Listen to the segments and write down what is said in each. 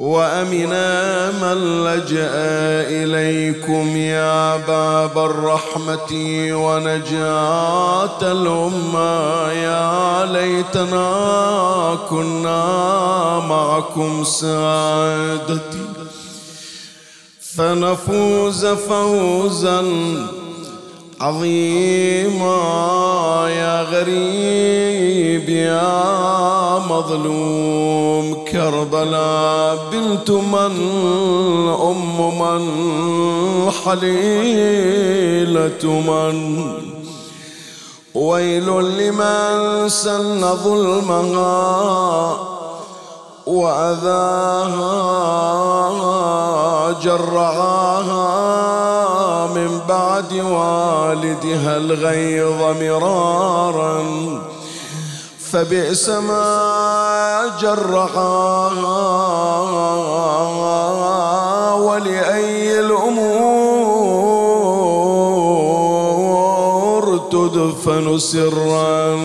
وأمنا من لجأ إليكم يا باب الرحمة ونجاة الأمة. يا ليتنا كنا معكم سادتي. فنفوز فوزا عظيما يا غريب يا مظلوم كربلاء بنت من أم من حليلة من. ويل لمن سن ظلمها وأذاها جرعاها. من بعد والدها الغيظ مرارا. فبئس ما جرعاها ولأي الأمور تدفن سرا.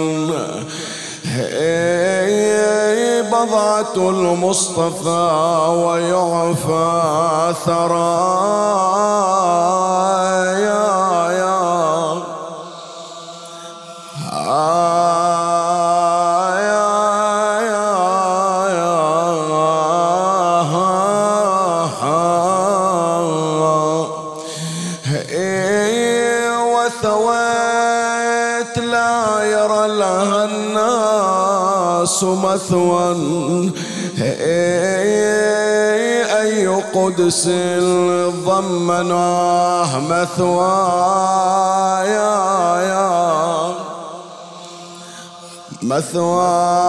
بضعة المصطفى ويعفى ثرايا الناس مثوى أي قدس ضمناه مثوايا. يا مثوايا.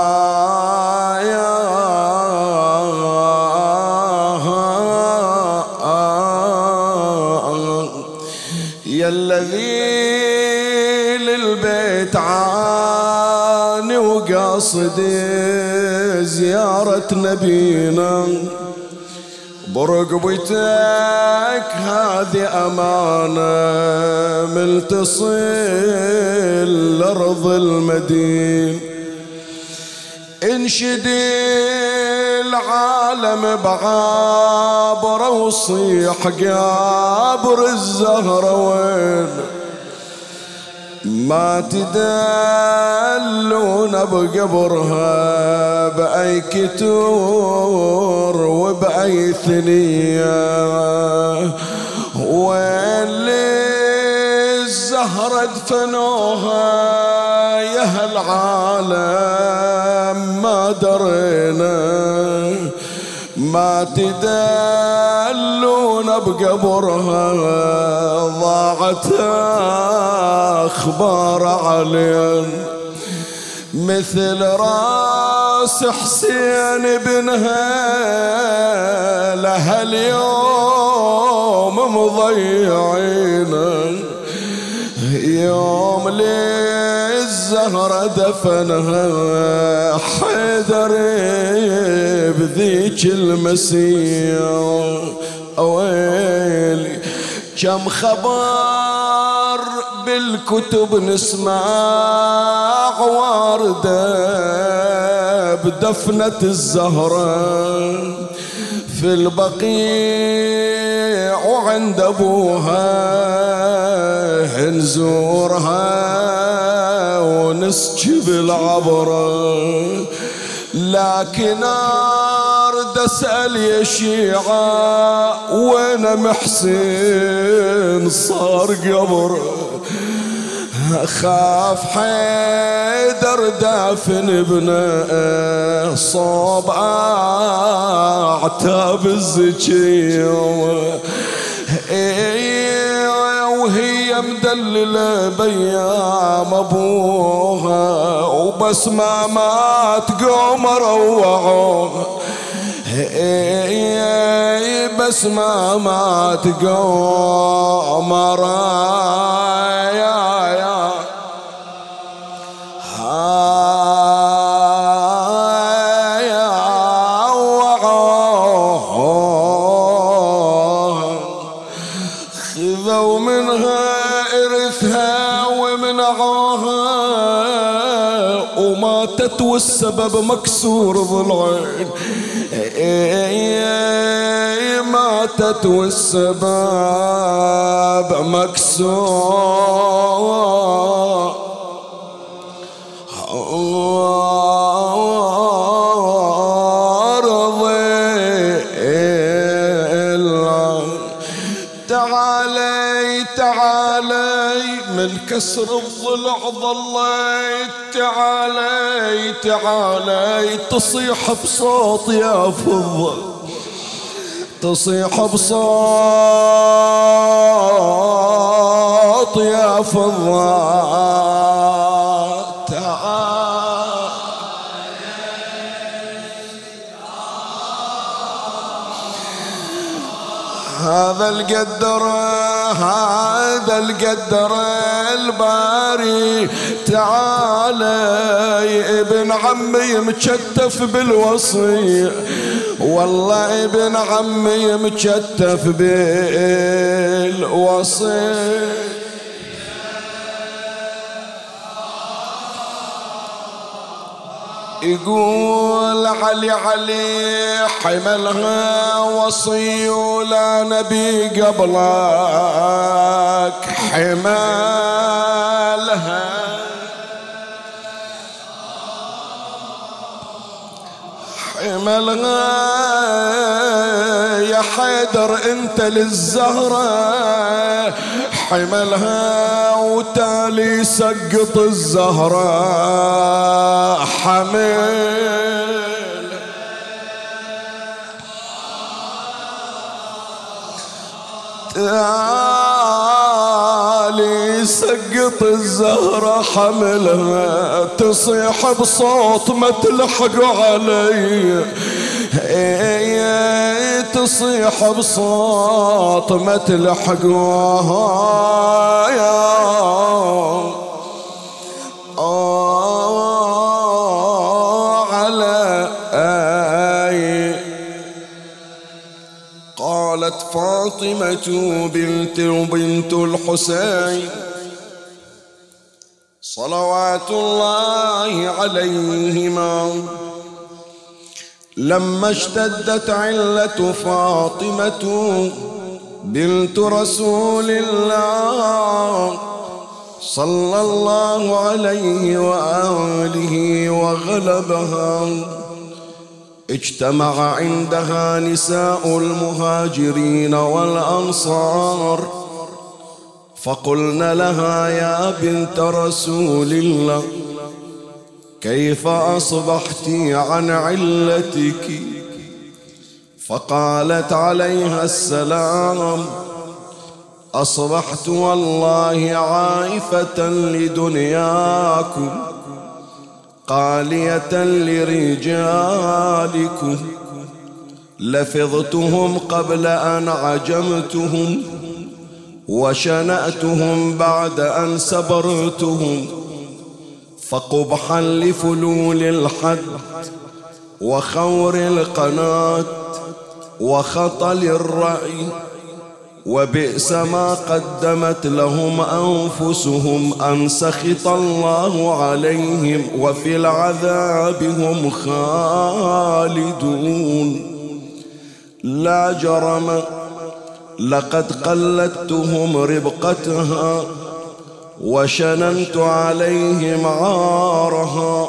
وقاصد زيارة نبينا. برقبتك هذه أمانة من تصل لأرض المدين انشدي العالم بعابر وصيح قابر الزهرة وين؟ ما تدلون بقبرها بأي كتور وبأي ثنية. وين الزهرة دفنوها يا هالعالم ما درينا. ما تدلون بقبرها ضاعت أخبار علين مثل راس حسين بنها لها اليوم مضيعين. يوم للزهرة دفنها حيدر بذيك المسير. ويلي كم خبر بالكتب نسمع وردة بدفنة الزهرة. في البقيع وعند أبوها نزورها ونسجي بالعبرة. لكن أرد اسال يا شيعة وين محسن صار قبره خاف حيدر دافن ابنه صوب أعتاب الزكية وهي مدللة بيام أبوها وبس ما مات قوم روعوها. بس ما مات قوم رايا خذوا منها إرثها ومنعوها وماتت والسبب مكسور ضلعين ماتت والسبب مكسور. كسر الضلع ظليت تعالي تعالي. تصيح بصوت يا فضة تصيح بصوت يا فضة هذا القدر هذا القدر الباري. تعالى ابن عمي مشتف بالوصي. والله ابن عمي مشتف بالوصي. يقول علي علي حملها وصي ولا نبي قبلك. حملها. حملها يا حيدر انت للزهرة. حملها وتالي سقط الزهرة حمل. تالي سقط الزهرة حملها تصيح بصوت ما تلحق علي. تصيح بصوت ما تلحقوها يا على آي. قالت فاطمة بنت بنت الحسين صلوات الله عليهما. لما اشتدت علة فاطمة بنت رسول الله صلى الله عليه وآله وغلبها اجتمع عندها نساء المهاجرين والأنصار فقلن لها يا بنت رسول الله كيف أصبحت عن علتك؟ فقالت عليها السلام أصبحت والله عائفة لدنياكم قالية لرجالكم. لفظتهم قبل أن عجمتهم وشنأتهم بعد أن سبرتهم. فقبحا لفلول الحد وخور القناة وخطل الرأي وبئس ما قدمت لهم أنفسهم أن سخط الله عليهم وفي العذاب هم خالدون. لا جرم لقد قلدتهم ربقتها وشننت عليهم عارها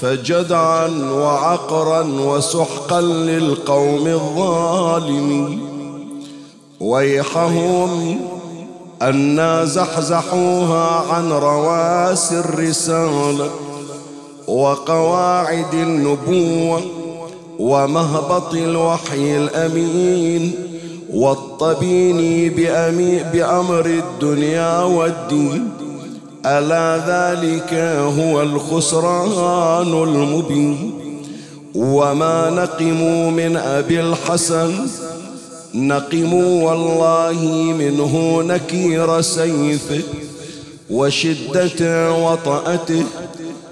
فجدعا وعقرا وسحقا للقوم الظالمين. ويحهم أنا زحزحوها عن رواسي الرسالة وقواعد النبوة ومهبط الوحي الأمين. والطبين بأمر الدنيا والدين. ألا ذلك هو الخسران المبين. وما نقموا من أبي الحسن. نقموا والله منه نكير سيفه. وشدة وطأته.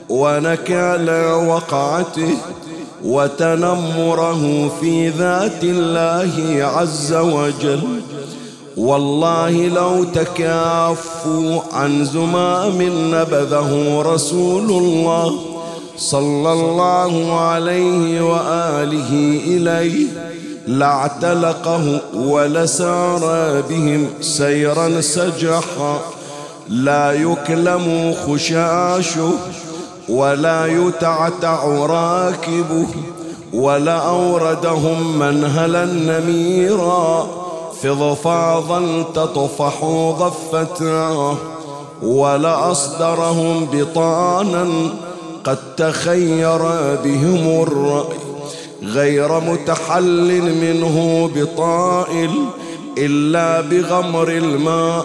ونكال وقعته. وتنمره في ذات الله عز وجل. والله لو تكافوا عن زمام نبذه رسول الله صلى الله عليه وآله إليه لاعتلقه ولسار بهم سيرا سجحا. لا يكلم خشاشه ولا يتعتع راكبه ولا أوردهم منهلا نميرا. فضفاضا تطفح ضفتا ولا أصدرهم بطانا قد تخير بهم الرأي. غير متحل منه بطائل إلا بغمر الماء.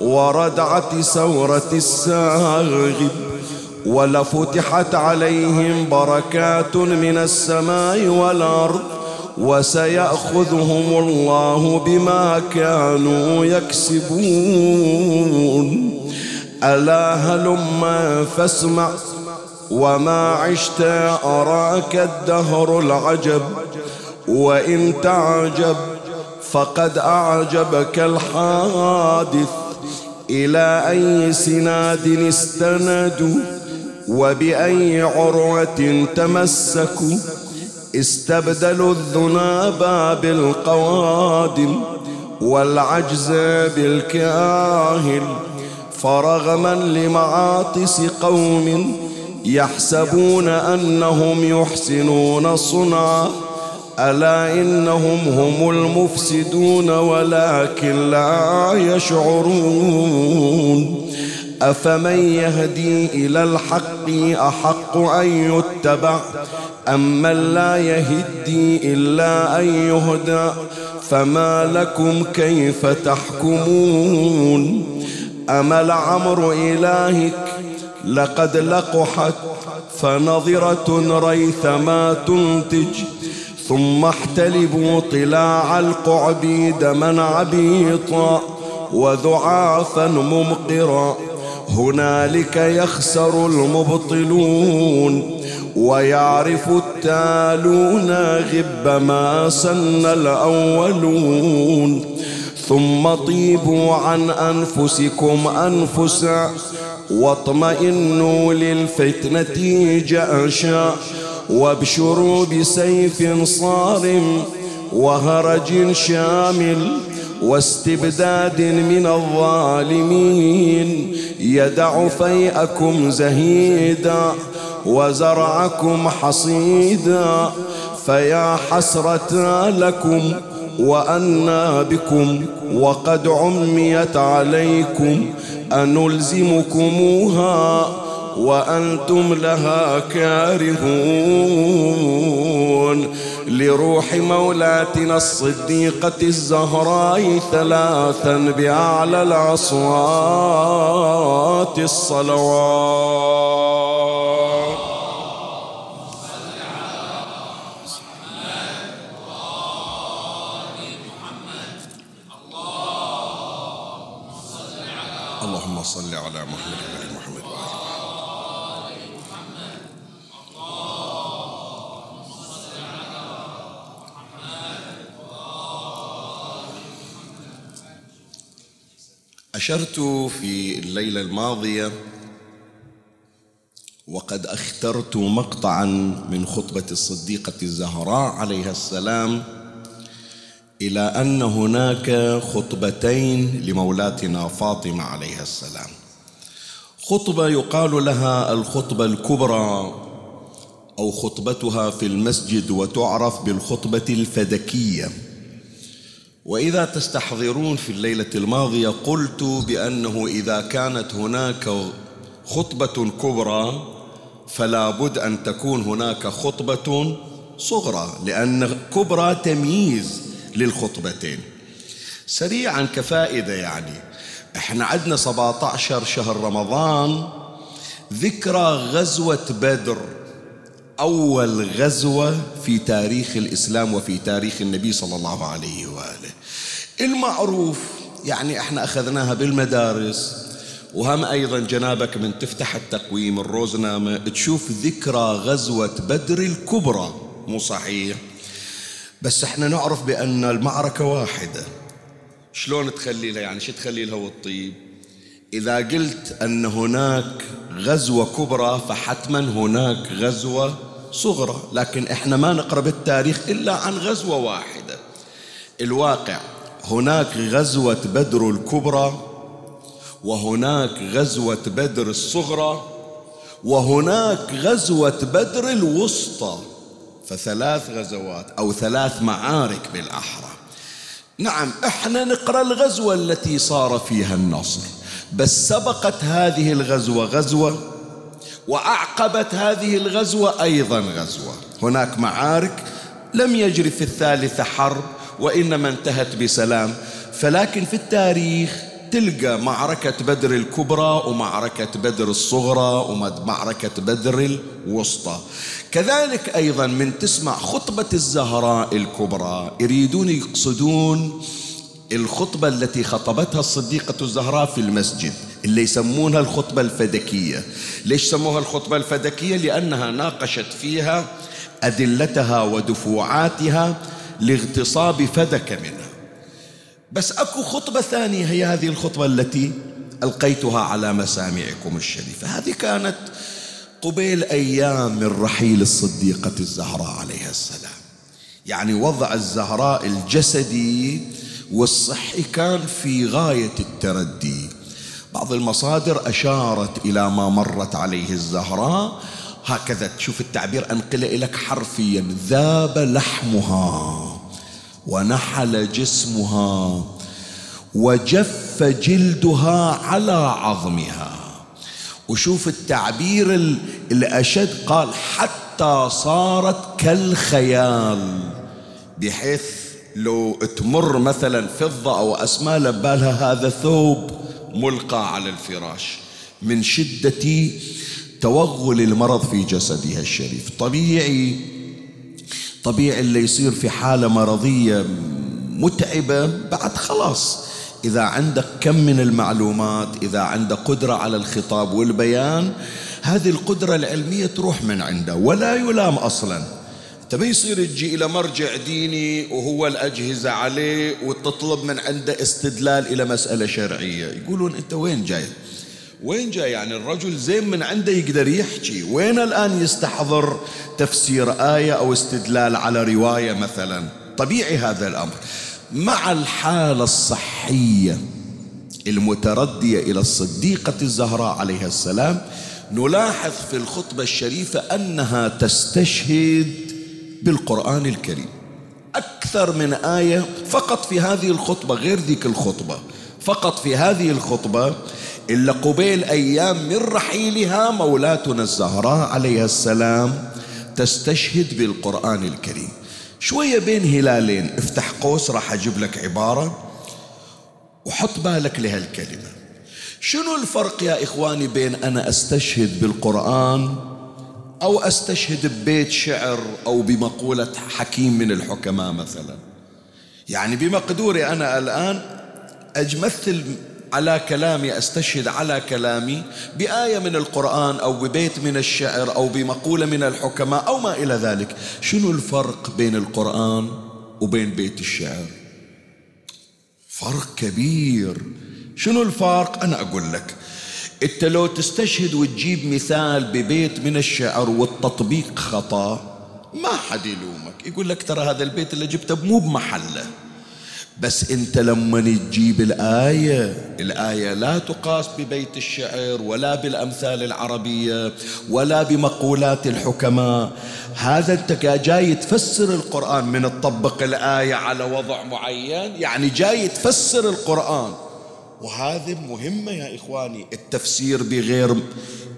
وردعة سورة الساغب ولفتحت عليهم بركات من السماء والأرض وسيأخذهم الله بما كانوا يكسبون. ألا هلما فاسمع وما عشت أراك الدهر العجب وإن تعجب فقد أعجبك الحادث. إلى أي سناد استندوا؟ وبأي عروة تمسكوا استبدلوا الذناب بالقوادم والعجز بالكاهل فرغما لمعاطس قوم يحسبون أنهم يحسنون صنعا ألا إنهم هم المفسدون ولكن لا يشعرون أفمن يهدي إلى الحق أحق أن يتبع؟ أم من لا يهدي إلا أن يهدى؟ فما لكم كيف تحكمون؟ أمل عمر إلهك؟ لقد لقحت فنظرة ريثما تنتج ثم احتلبوا طلاع القعب دما عبيطا وذعافا ممقرا. هنالك يخسر المبطلون ويعرف التالون غب ما سن الأولون. ثم طيبوا عن أنفسكم أنفسا واطمئنوا للفتنة جأشا وابشروا بسيف صارم وهرج شامل واستبداد من الظالمين. يدع فيئكم زهيدا وزرعكم حصيدا. فيا حسرة لكم وأنا بكم وقد عميت عليكم أنلزمكموها وأنتم لها كارهون. لروح مولاتنا الصديقة الزهراء ثلاثا بأعلى الأصوات الصلوات اللهم صل على محمد وآل محمد وآل أشرت في الليلة الماضية وقد أخترت مقطعا من خطبة الصديقة الزهراء عليها السلام إلى أن هناك خطبتين لمولاتنا فاطمة عليها السلام. خطبة يقال لها الخطبة الكبرى أو خطبتها في المسجد وتعرف بالخطبة الفدكية. وإذا تستحضرون في الليلة الماضية قلت بأنه إذا كانت هناك خطبة كبرى فلا بد أن تكون هناك خطبة صغرى لأن كبرى تمييز للخطبتين. سريعا كفائدة يعني. إحنا عندنا 17 شهر رمضان ذكرى غزوة بدر. أول غزوة في تاريخ الإسلام وفي تاريخ النبي صلى الله عليه وآله. المعروف يعني إحنا أخذناها بالمدارس. وهم أيضا جنابك من تفتح التقويم الروزنامة. تشوف ذكرى غزوة بدر الكبرى. مو صحيح؟ بس إحنا نعرف بأن المعركة واحدة. شلون تخلي لها؟ يعني شو تخلي لها والطيب؟ إذا قلت أن هناك غزوة كبرى فحتما هناك غزوة صغرى لكن إحنا ما نقرأ بالتاريخ إلا عن غزوة واحدة. الواقع هناك غزوة بدر الكبرى وهناك غزوة بدر الصغرى وهناك غزوة بدر الوسطى. فثلاث غزوات أو ثلاث معارك بالأحرى. نعم إحنا نقرأ الغزوة التي صار فيها النصر بس سبقت هذه الغزوة غزوة وأعقبت هذه الغزوة أيضا غزوة. هناك معارك لم يجري في الثالثة حرب وإنما انتهت بسلام. فلكن في التاريخ تلقى معركة بدر الكبرى ومعركة بدر الصغرى ومعركة بدر الوسطى. كذلك أيضا من تسمع خطبة الزهراء الكبرى. يريدون يقصدون الخطبة التي خطبتها الصديقة الزهراء في المسجد. اللي يسمونها الخطبة الفدكية. ليش سموها الخطبة الفدكية؟ لأنها ناقشت فيها أدلتها ودفوعاتها لاغتصاب فدك منها. بس أكو خطبة ثانية هي هذه الخطبة التي ألقيتها على مسامعكم الشريفة. هذه كانت قبيل أيام من رحيل الصديقة الزهراء عليها السلام. يعني وضع الزهراء الجسدي والصحي كان في غاية التردي. بعض المصادر أشارت إلى ما مرت عليه الزهراء. هكذا تشوف التعبير أنقله لك حرفيا. ذاب لحمها ونحل جسمها وجف جلدها على عظمها. وشوف التعبير الأشد قال حتى صارت كالخيال. بحيث لو تمر مثلا فضة أو أسماء لبالها هذا ثوب. ملقى على الفراش من شدة توغل المرض في جسدها الشريف. طبيعي طبيعي اللي يصير في حالة مرضية متعبة بعد خلاص. إذا عندك كم من المعلومات إذا عندك قدرة على الخطاب والبيان هذه القدرة العلمية تروح من عنده ولا يلام أصلا. تبي يصير تجي إلى مرجع ديني وهو الأجهزة عليه وتطلب من عنده استدلال إلى مسألة شرعية. يقولون أنت وين جاي؟ وين جاي يعني الرجل زين من عنده يقدر يحكي. وين الآن يستحضر تفسير آية أو استدلال على رواية مثلا؟ طبيعي هذا الأمر. مع الحالة الصحية المتردية إلى الصديقة الزهراء عليها السلام نلاحظ في الخطبة الشريفة أنها تستشهد بالقرآن الكريم. أكثر من آية فقط في هذه الخطبة غير ذيك الخطبة. فقط في هذه الخطبة إلا قبيل أيام من رحيلها مولاتنا الزهراء عليها السلام تستشهد بالقرآن الكريم. شوية بين هلالين افتح قوس راح أجيب لك عبارة وحط بالك لهالكلمة شنو الفرق يا إخواني بين أنا أستشهد بالقرآن أو أستشهد ببيت شعر أو بمقولة حكيم من الحكماء مثلا. يعني بمقدوري أنا الآن أجمثل على كلامي أستشهد على كلامي بآية من القرآن أو ببيت من الشعر أو بمقولة من الحكماء أو ما إلى ذلك. شنو الفرق بين القرآن وبين بيت الشعر؟ فرق كبير. شنو الفرق؟ أنا أقول لك أنت لو تستشهد وتجيب مثال ببيت من الشعر والتطبيق خطأ ما حد يلومك. يقول لك ترى هذا البيت اللي جبته مو بمحله. بس انت لما تجيب الآية الآية لا تقاس ببيت الشعر ولا بالأمثال العربية ولا بمقولات الحكماء. هذا انت جاي تفسر القرآن من تطبق الآية على وضع معين؟ يعني جاي تفسر القرآن. وهذه مهمة يا إخواني. التفسير بغير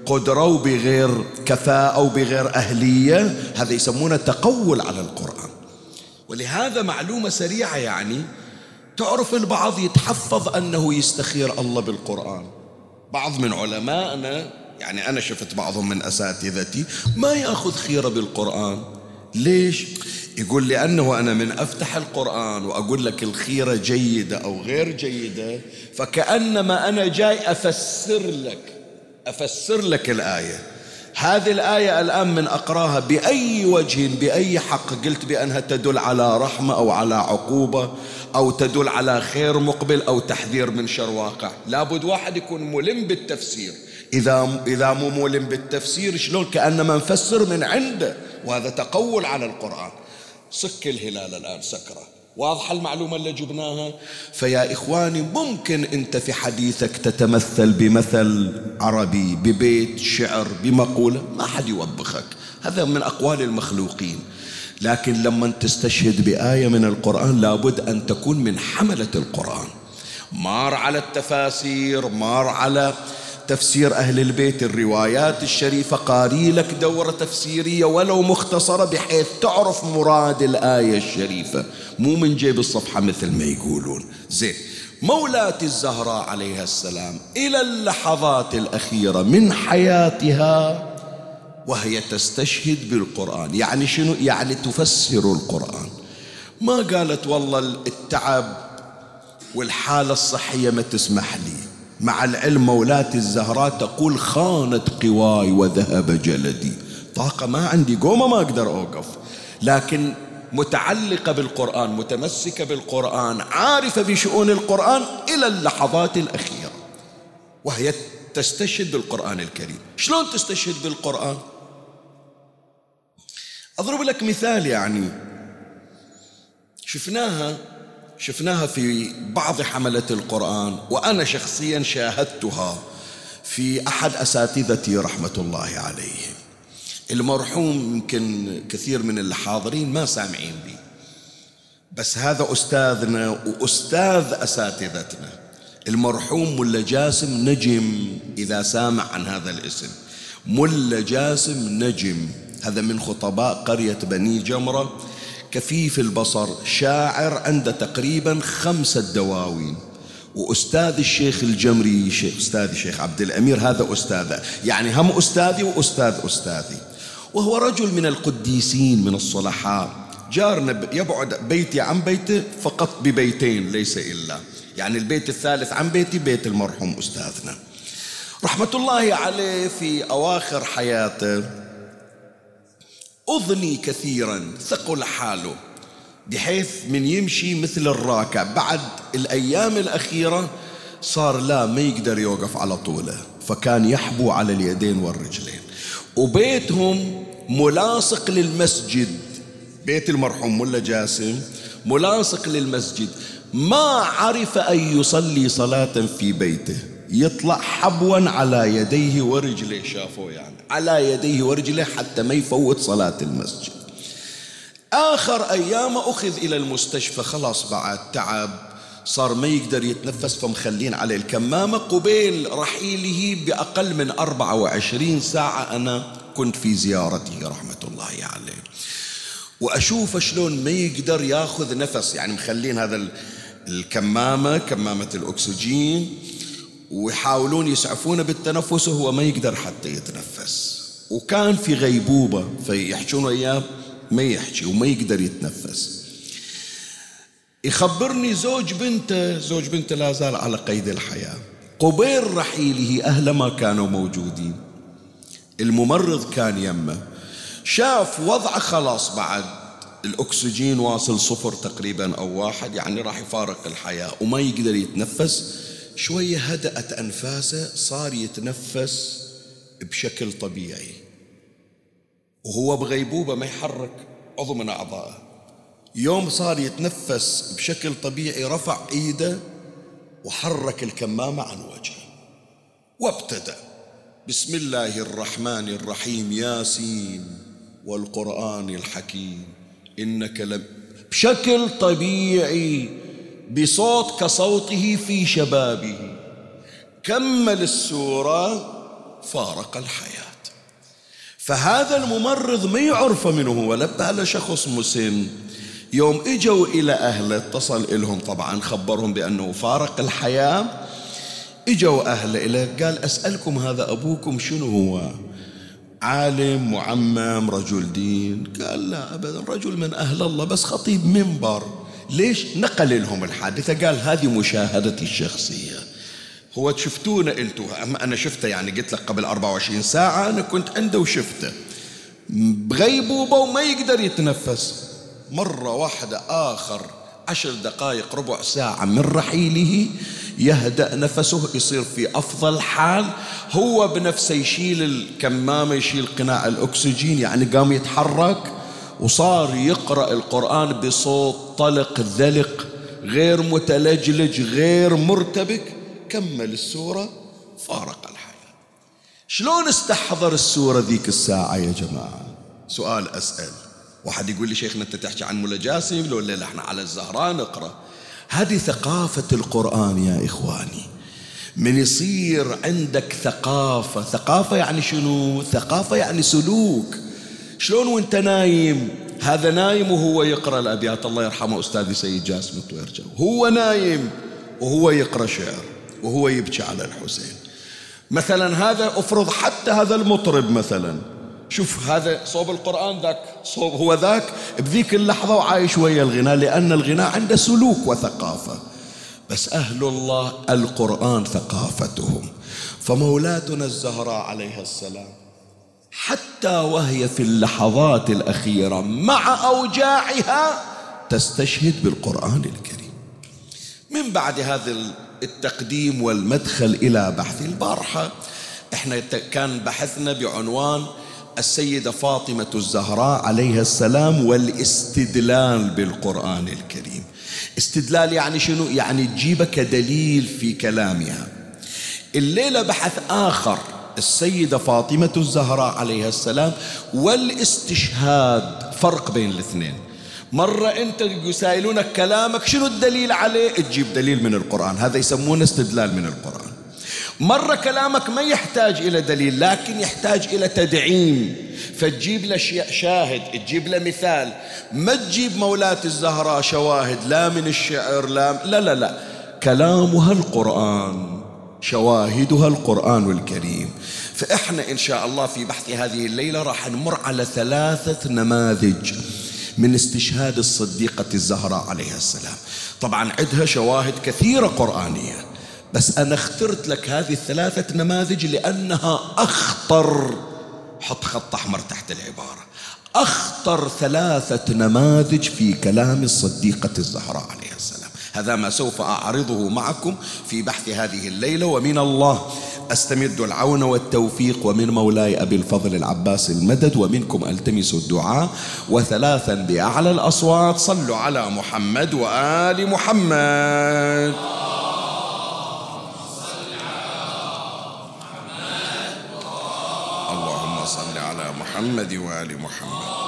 قدرة وبغير كفاءة وبغير أهلية هذا يسمونه تقول على القرآن. ولهذا معلومة سريعة يعني تعرف البعض يتحفظ أنه يستخير الله بالقرآن. بعض من علمائنا يعني أنا شفت بعضهم من أساتذتي ما يأخذ خيرة بالقرآن. ليش؟ يقول لأنه أنا من أفتح القرآن وأقول لك الخيرة جيدة أو غير جيدة فكأنما أنا جاي أفسر لك أفسر لك الآية. هذه الآية الآن من أقراها بأي وجه بأي حق. قلت بأنها تدل على رحمة أو على عقوبة أو تدل على خير مقبل أو تحذير من شر واقع. لابد واحد يكون ملم بالتفسير. إذا إذا مو ملم بالتفسير شلون؟ كأنما نفسر من عنده وهذا تقول على القرآن. صك الهلال الآن سكرة. واضحة المعلومة اللي جبناها؟ فيا إخواني ممكن أنت في حديثك تتمثل بمثل عربي ببيت شعر بمقولة؟ ما حد يوبخك. هذا من أقوال المخلوقين. لكن لما تستشهد بآية من القرآن لابد أن تكون من حملة القرآن. مار على التفاسير مار على تفسير أهل البيت الروايات الشريفة قاري لك دورة تفسيرية ولو مختصرة بحيث تعرف مراد الآية الشريفة. مو من جيب الصفحة مثل ما يقولون. زين مولاة الزهراء عليها السلام إلى اللحظات الأخيرة من حياتها وهي تستشهد بالقرآن. يعني شنو؟ يعني تفسر القرآن. ما قالت والله التعب والحالة الصحية ما تسمح لي. مع العلم مولاة الزهراء تقول خانت قواي وذهب جلدي. طاقة ما عندي قومة ما أقدر أوقف. لكن متعلقة بالقرآن متمسكة بالقرآن عارفة بشؤون القرآن إلى اللحظات الأخيرة. وهي تستشهد بالقرآن الكريم. شلون تستشهد بالقرآن؟ أضرب لك مثال يعني. شفناها شفناها في بعض حملة القرآن وأنا شخصيا شاهدتها في أحد أساتذتي رحمة الله عليهم. المرحوم يمكن كثير من الحاضرين ما سامعين بي. بس هذا أستاذنا وأستاذ أساتذتنا. المرحوم ملا جاسم نجم إذا سامع عن هذا الاسم. ملا جاسم نجم هذا من خطباء قرية بني جمرة. كفيف البصر شاعر عنده تقريبا خمسة دواوين وأستاذ الشيخ الجمري شيخ أستاذي الشيخ عبد الأمير هذا أستاذة. يعني هم أستاذي وأستاذ أستاذي. وهو رجل من القديسين من الصلحاء. جارنا يبعد بيتي عن بيته فقط ببيتين ليس إلا. يعني البيت الثالث عن بيتي بيت المرحوم أستاذنا. رحمة الله عليه في أواخر حياته. أضني كثيرا ثقل حاله بحيث من يمشي مثل الراكع. بعد الأيام الأخيرة صار لا ما يقدر يوقف على طوله فكان يحبو على اليدين والرجلين. وبيتهم ملاصق للمسجد. بيت المرحوم ملا جاسم؟ ملاصق للمسجد. ما عرف أن يصلي صلاة في بيته. يطلع حبوا على يديه ورجليه شافوه يعني على يديه ورجليه حتى ما يفوت صلاة المسجد. آخر أيامه أخذ إلى المستشفى خلاص بعد تعب صار ما يقدر يتنفس فمخلين عليه الكمامة. قبيل رحيله بأقل من 24 ساعة أنا كنت في زيارته رحمة الله عليه. وأشوف شلون ما يقدر ياخذ نفس يعني مخلين هذا الكمامة كمامة الأكسجين ويحاولون يسعفونه بالتنفس وهو ما يقدر حتى يتنفس. وكان في غيبوبة فيحشون إياه ما يحكي وما يقدر يتنفس. يخبرني زوج بنته زوج بنته لا زال على قيد الحياة. قبيل رحيله أهله ما كانوا موجودين. الممرض كان يمه. شاف وضعه خلاص بعد. الأكسجين واصل صفر تقريبا أو واحد يعني راح يفارق الحياة وما يقدر يتنفس. شوية هدأت أنفاسه صار يتنفس بشكل طبيعي. وهو بغيبوبة ما يحرك عضو من أعضائه. يوم صار يتنفس بشكل طبيعي رفع إيده وحرك الكمامة عن وجهه. وابتدأ. بسم الله الرحمن الرحيم ياسين والقرآن الحكيم. إنك لم بشكل طبيعي بصوت كصوته في شبابه. كمل السورة فارق الحياة. فهذا الممرض ما يعرف منه هو لبى شخص مسن. يوم إجوا إلى اهله اتصل لهم طبعا خبرهم بأنه فارق الحياة. إجوا اهله اليه قال أسألكم هذا أبوكم شنو هو؟ عالم معمم رجل دين. قال لا ابدا رجل من أهل الله بس خطيب منبر. ليش نقل لهم الحادثة؟ قال هذه مشاهدتي الشخصية. هو شفتونا أنتم أما أنا شفته يعني قلت لك قبل 24 ساعة أنا كنت عنده وشفته. بغيبوبه وما يقدر يتنفس. مرة واحدة آخر عشر دقائق ربع ساعة من رحيله يهدأ نفسه يصير في أفضل حال. هو بنفسه يشيل الكمامة يشيل قناع الأكسجين يعني قام يتحرك. وصار يقرأ القرآن بصوت طلق ذلق غير متلجلج غير مرتبك كمل السورة فارق الحياة. شلون استحضر السورة ذيك الساعة يا جماعة؟ سؤال أسأل. واحد يقول لي شيخنا أنت تحكي عن مولا جاسم لو الليلة إحنا على الزهراء نقرأ. هذه ثقافة القرآن يا إخواني. من يصير عندك ثقافة ثقافة يعني شنو؟ ثقافة يعني سلوك. شلون وانت نايم؟ هذا نايم وهو يقرأ الأبيات. الله يرحمه. أستاذي سيد جاسم الطويرجو. هو نايم وهو يقرأ شعر وهو يبكي على الحسين. مثلا هذا افرض حتى هذا المطرب مثلا. شوف هذا صوب القرآن ذاك صوب هو ذاك بذيك اللحظة وعايش ويا الغناء لأن الغناء عنده سلوك وثقافة. بس أهل الله القرآن ثقافتهم. فمولاتنا الزهراء عليها السلام حتى وهي في اللحظات الأخيرة مع أوجاعها تستشهد بالقرآن الكريم. من بعد هذا التقديم والمدخل إلى بحث البارحة إحنا كان بحثنا بعنوان السيدة فاطمة الزهراء عليها السلام والاستدلال بالقرآن الكريم. استدلال يعني شنو؟ يعني تجيبه كدليل في كلامها. الليلة بحث آخر السيدة فاطمة الزهراء عليها السلام والاستشهاد فرق بين الاثنين. مرة أنت يسائلونك كلامك شنو الدليل عليه؟ تجيب دليل من القرآن. هذا يسمونه استدلال من القرآن. مرة كلامك ما يحتاج إلى دليل لكن يحتاج إلى تدعيم. فتجيب له شاهد تجيب له مثال. ما تجيب مولاة الزهراء شواهد لا من الشعر لا لا لا, لا. كلامها القرآن. شواهدها القرآن الكريم. فإحنا إن شاء الله في بحث هذه الليلة راح نمر على ثلاثة نماذج من استشهاد الصديقة الزهراء عليها السلام. طبعا عندها شواهد كثيرة قرآنية بس أنا اخترت لك هذه الثلاثة نماذج لأنها أخطر حط خط أحمر تحت العبارة أخطر ثلاثة نماذج في كلام الصديقة الزهراء عليها هذا ما سوف أعرضه معكم في بحث هذه الليلة ومن الله أستمد العون والتوفيق ومن مولاي أبي الفضل العباس المدد ومنكم ألتمس الدعاء. وثلاثا بأعلى الأصوات صلوا على محمد وآل محمد. محمد وآل محمد.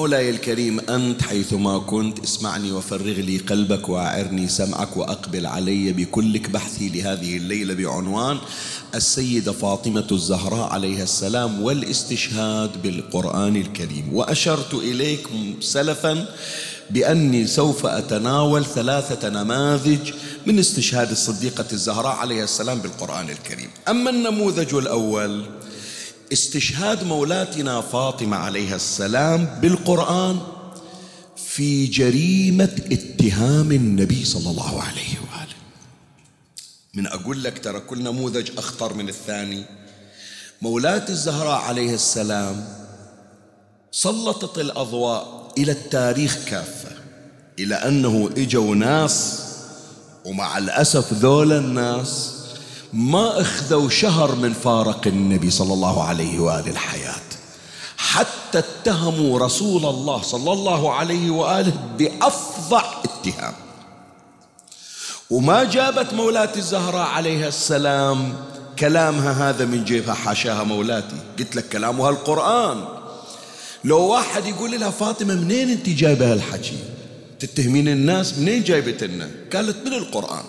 مولاي الكريم أنت حيثما كنت اسمعني وفرغ لي قلبك وأعرني سمعك وأقبل علي بكلك بحثي لهذه الليلة بعنوان السيدة فاطمة الزهراء عليها السلام والاستشهاد بالقرآن الكريم. وأشرت إليك سلفا بأني سوف أتناول ثلاثة نماذج من استشهاد الصديقة الزهراء عليها السلام بالقرآن الكريم. أما النموذج الأول استشهاد مولاتنا فاطمة عليها السلام بالقرآن في جريمة اتهام النبي صلى الله عليه وآله. من أقول لك ترى كل نموذج أخطر من الثاني. مولاة الزهراء عليه السلام سلطت الأضواء إلى التاريخ كافة إلى أنه إجوا ناس ومع الأسف ذول الناس ما أخذوا شهر من فارق النبي صلى الله عليه وآله الحياة. حتى اتهموا رسول الله صلى الله عليه وآله بأفظع اتهام. وما جابت مولاتي الزهراء عليها السلام كلامها هذا من جيبها حاشاها مولاتي. قلت لك كلامها القرآن. لو واحد يقول لها فاطمة منين أنت جايبة هالحكي؟ تتهمين الناس؟ منين جايبت لنا قالت من القرآن.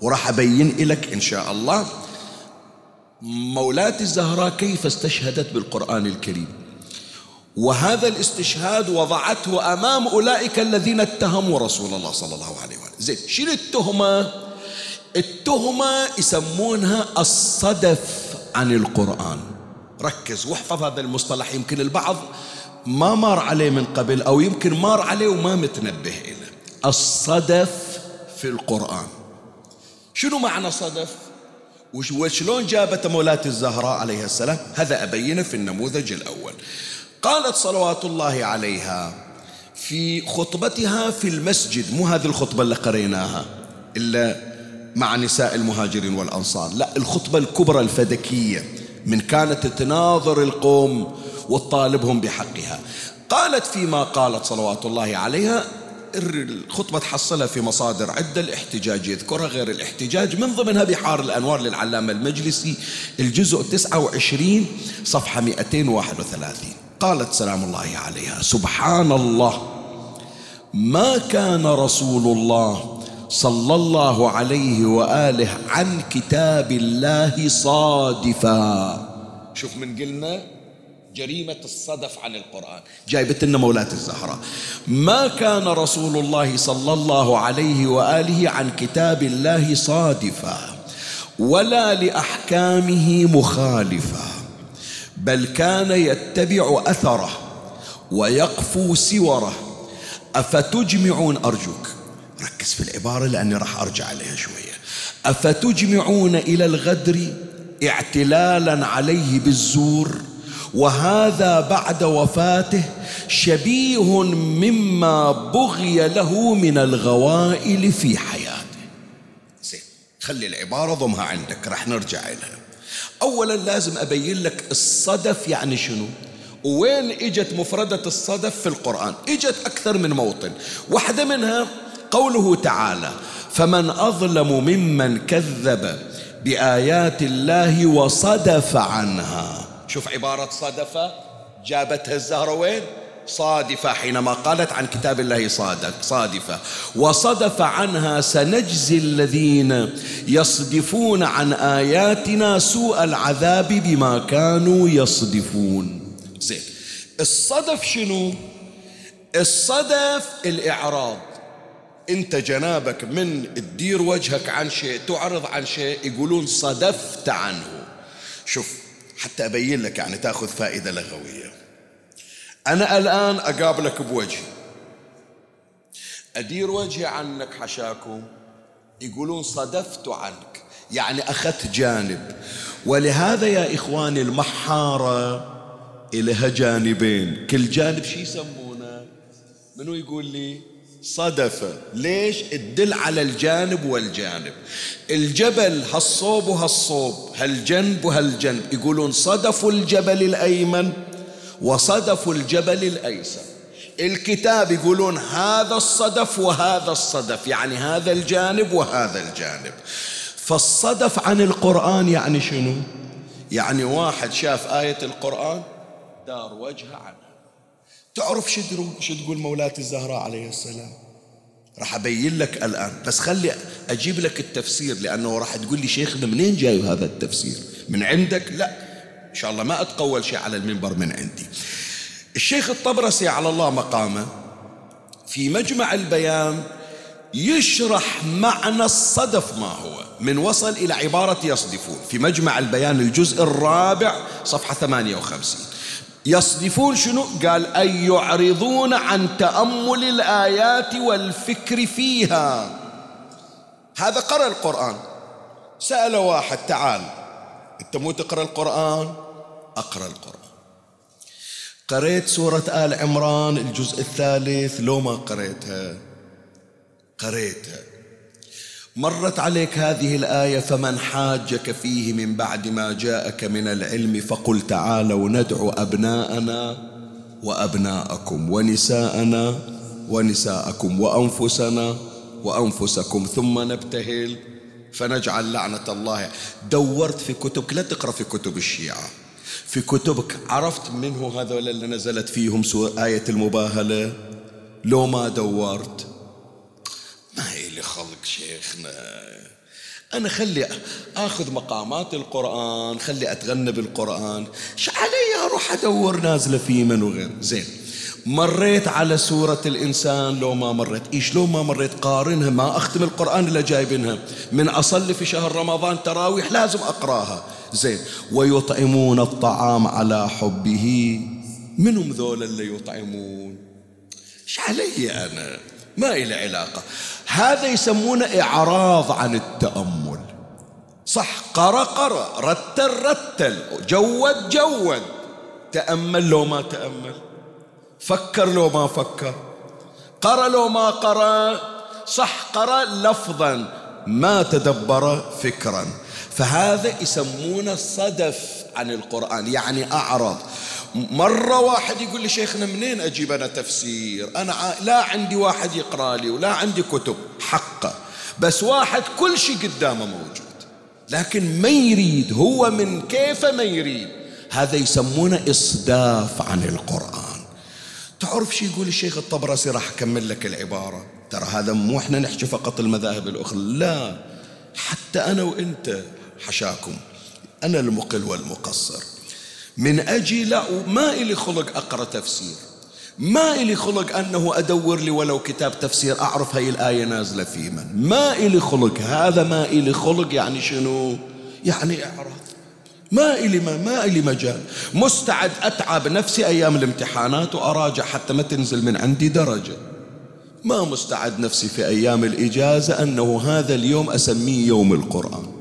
وراح أبين لك إن شاء الله. مولاتي الزهراء كيف استشهدت بالقرآن الكريم؟ وهذا الاستشهاد وضعته أمام أولئك الذين اتهموا رسول الله صلى الله عليه وسلم. زين شنو التهمة؟ التهمة يسمونها الصدف عن القرآن. ركز واحفظ هذا المصطلح يمكن البعض ما مر عليه من قبل أو يمكن مر عليه وما متنبه إليه. الصدف في القرآن. شنو معنى صدف؟ وشلون جابت مولاة الزهراء عليها السلام؟ هذا أبينه في النموذج الأول. قالت صلوات الله عليها في خطبتها في المسجد مو هذه الخطبة اللي قريناها إلا مع نساء المهاجرين والأنصار. لا الخطبة الكبرى الفدكية من كانت تناظر القوم وتطالبهم بحقها. قالت فيما قالت صلوات الله عليها الخطبة تحصلها في مصادر عدة الاحتجاج يذكرها غير الاحتجاج. من ضمنها بحار الأنوار للعلامة المجلسي الجزء 29 صفحة 231 قالت سلام الله عليها سبحان الله ما كان رسول الله صلى الله عليه وآله عن كتاب الله صادفا. شوف من قلنا جريمة الصدف عن القرآن. جايبت لنا مولاة الزهراء. ما كان رسول الله صلى الله عليه وآله عن كتاب الله صادفا ولا لأحكامه مخالفا بل كان يتبع أثره ويقفو سوره. أفتجمعون أرجوك ركز في العبارة لأني راح أرجع عليها شوية. أفتجمعون إلى الغدر اعتلالا عليه بالزور؟ وهذا بعد وفاته شبيه مما بغي له من الغوائل في حياته. زين خلي العبارة ضمها عندك راح نرجع لها أولا لازم أبين لك الصدف يعني شنو؟ وين إجت مفردة الصدف في القرآن؟ إجت أكثر من موطن. واحدة منها قوله تعالى فمن أظلم ممن كذب بآيات الله وصدف عنها. شوف عبارة صدفة جابتها الزهرة وين؟ صادفة حينما قالت عن كتاب الله صادق صادفة. وصدف عنها سنجزي الذين يصدفون عن آياتنا سوء العذاب بما كانوا يصدفون. زين. الصدف شنو؟ الصدف الإعراض. انت جنابك من تدير وجهك عن شيء تعرض عن شيء يقولون صدفت عنه. شوف حتى أبين لك يعني تأخذ فائدة لغوية. أنا الآن أقابلك بوجهي أدير وجهي عنك حشاكم. يقولون صدفت عنك. يعني أخذت جانب. ولهذا يا إخواني المحارة إلها جانبين. كل جانب شي يسمونه؟ منو يقول لي؟ صدفة ليش؟ تدل على الجانب والجانب. الجبل هالصوب وهالصوب هالجنب وهالجنب. يقولون صدف الجبل الأيمن وصدف الجبل الأيسر. الكتاب يقولون هذا الصدف وهذا الصدف يعني هذا الجانب وهذا الجانب. فالصدف عن القرآن يعني شنو؟ يعني واحد شاف آية القرآن دار وجهه عنها تعرف شو شو تقول مولاتي الزهراء عليه السلام؟ راح أبين لك الآن. بس خلي أجيب لك التفسير لأنه راح تقول لي شيخنا منين جايب هذا التفسير؟ من عندك؟ لا. إن شاء الله ما أتقول شيء على المنبر من عندي. الشيخ الطبرسي على الله مقامه في مجمع البيان يشرح معنى الصدف ما هو. من وصل إلى عبارة يصدفون. في مجمع البيان الجزء الرابع صفحة 58 يصدفون شنو؟ قال أن يعرضون عن تأمل الآيات والفكر فيها. هذا قرأ القرآن. سأل واحد تعال أنت مو تقرأ القرآن؟ أقرأ القرآن. قريت سورة آل عمران الجزء الثالث؟ لو ما قريتها قريتها. مرت عليك هذه الآية فمن حاجك فيه من بعد ما جاءك من العلم فقل تعالوا ندعو أبناءنا وأبناءكم ونساءنا ونساءكم وأنفسنا وأنفسكم ثم نبتهل فنجعل لعنة الله. دورت في كتبك لا تقرأ في كتب الشيعة. في كتبك عرفت منه هذول اللي نزلت فيهم آية المباهلة؟ لو ما دورت ما هي لي خلق شيخنا؟ أنا خلي آخذ مقامات القرآن خلي أتغنى بالقرآن. شو علي أروح أدور نازلة في من وغير؟ زين. مريت على سورة الإنسان لو ما مريت. إيش لو ما مريت؟ قارنها ما أختم القرآن إلا جايبينها. من أصلي في شهر رمضان تراويح لازم أقراها. زين. ويطعمون الطعام على حبه. منهم ذول اللي يطعمون إيش علي أنا؟ ما إلى علاقة. هذا يسمونه إعراض عن التأمل. صح قرأ قرأ. رتل رتل. جود جود. تأمل لو ما تأمل. فكر لو ما فكر. قرأ لو ما قرأ. صح قرأ لفظا. ما تدبر فكرا. فهذا يسمونه صدف عن القرآن يعني أعرض مرة واحد يقول لي شيخنا منين أجيب أنا تفسير؟ أنا لا عندي واحد يقرأ لي ولا عندي كتب حقه. بس واحد كل شيء قدامه موجود. لكن ما يريد هو من كيف ما يريد؟ هذا يسمونه إصداف عن القرآن. تعرف شو يقول الشيخ الطبرسي راح أكمل لك العبارة؟ ترى هذا مو إحنا نحكي فقط المذاهب الأخرى لا. حتى أنا وأنت حشاكم أنا المقل والمقصر. من أجل لا ما إلي خلق أقرأ تفسير. ما إلي خلق أنه أدور لي ولو كتاب تفسير أعرف هاي الآية نازلة في من. ما إلي خلق. هذا ما إلي خلق يعني شنو؟ يعني إعراض. ما إلي ما, ما إلي مجال. مستعد أتعب نفسي أيام الامتحانات وأراجع حتى ما تنزل من عندي درجة. ما مستعد نفسي في أيام الإجازة أنه هذا اليوم أسميه يوم القرآن.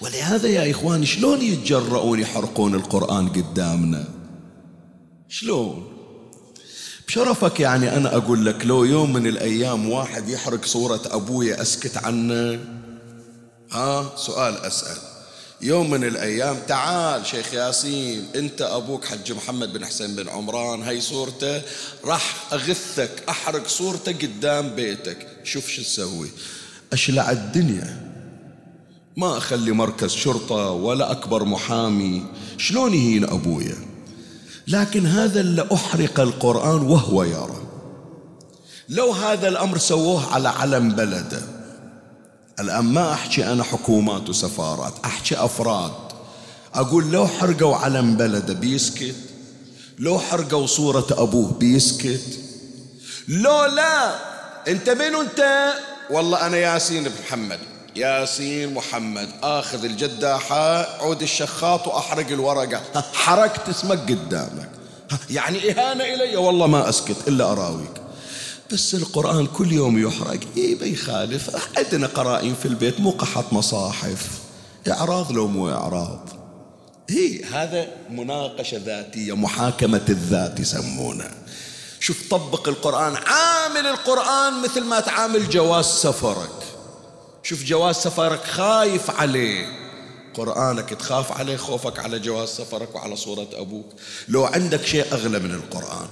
ولهذا يا إخواني شلون يتجرؤون يحرقون القرآن قدامنا؟ شلون؟ بشرفك يعني أنا أقول لك لو يوم من الأيام واحد يحرق صورة أبويا أسكت عنه؟ ها؟ سؤال أسأل. يوم من الأيام تعال شيخ ياسين أنت أبوك حج محمد بن حسين بن عمران هاي صورته راح أغثك أحرق صورته قدام بيتك. شوف شو تسوي. أشلع الدنيا. ما أخلي مركز شرطة ولا أكبر محامي. شلون يهين أبويا؟ لكن هذا اللي أحرق القرآن وهو يرى. لو هذا الأمر سووه على علم بلده. الآن ما أحكي أنا حكومات وسفارات أحكي أفراد. أقول لو حرقوا علم بلده بيسكت لو حرقوا صورة أبوه بيسكت. لو لا أنت من أنت؟ والله أنا ياسين محمد. ياسين محمد آخذ الجداحة عود الشخاط وأحرق الورقة. حركت اسمك قدامك. يعني إهانة إلي؟ والله ما أسكت إلا أراويك. بس القرآن كل يوم يحرق. إيه بيخالف عندنا قرائن في البيت مو قحط مصاحف. إعراض لو مو إعراض. هي هذا مناقشة ذاتية محاكمة الذات يسمونه. شوف طبق القرآن عامل القرآن مثل ما تعامل جواز سفرك. شوف جواز سفرك خايف عليه. قرآنك تخاف عليه خوفك على جواز سفرك وعلى صورة أبوك. لو عندك شيء أغلى من القرآن.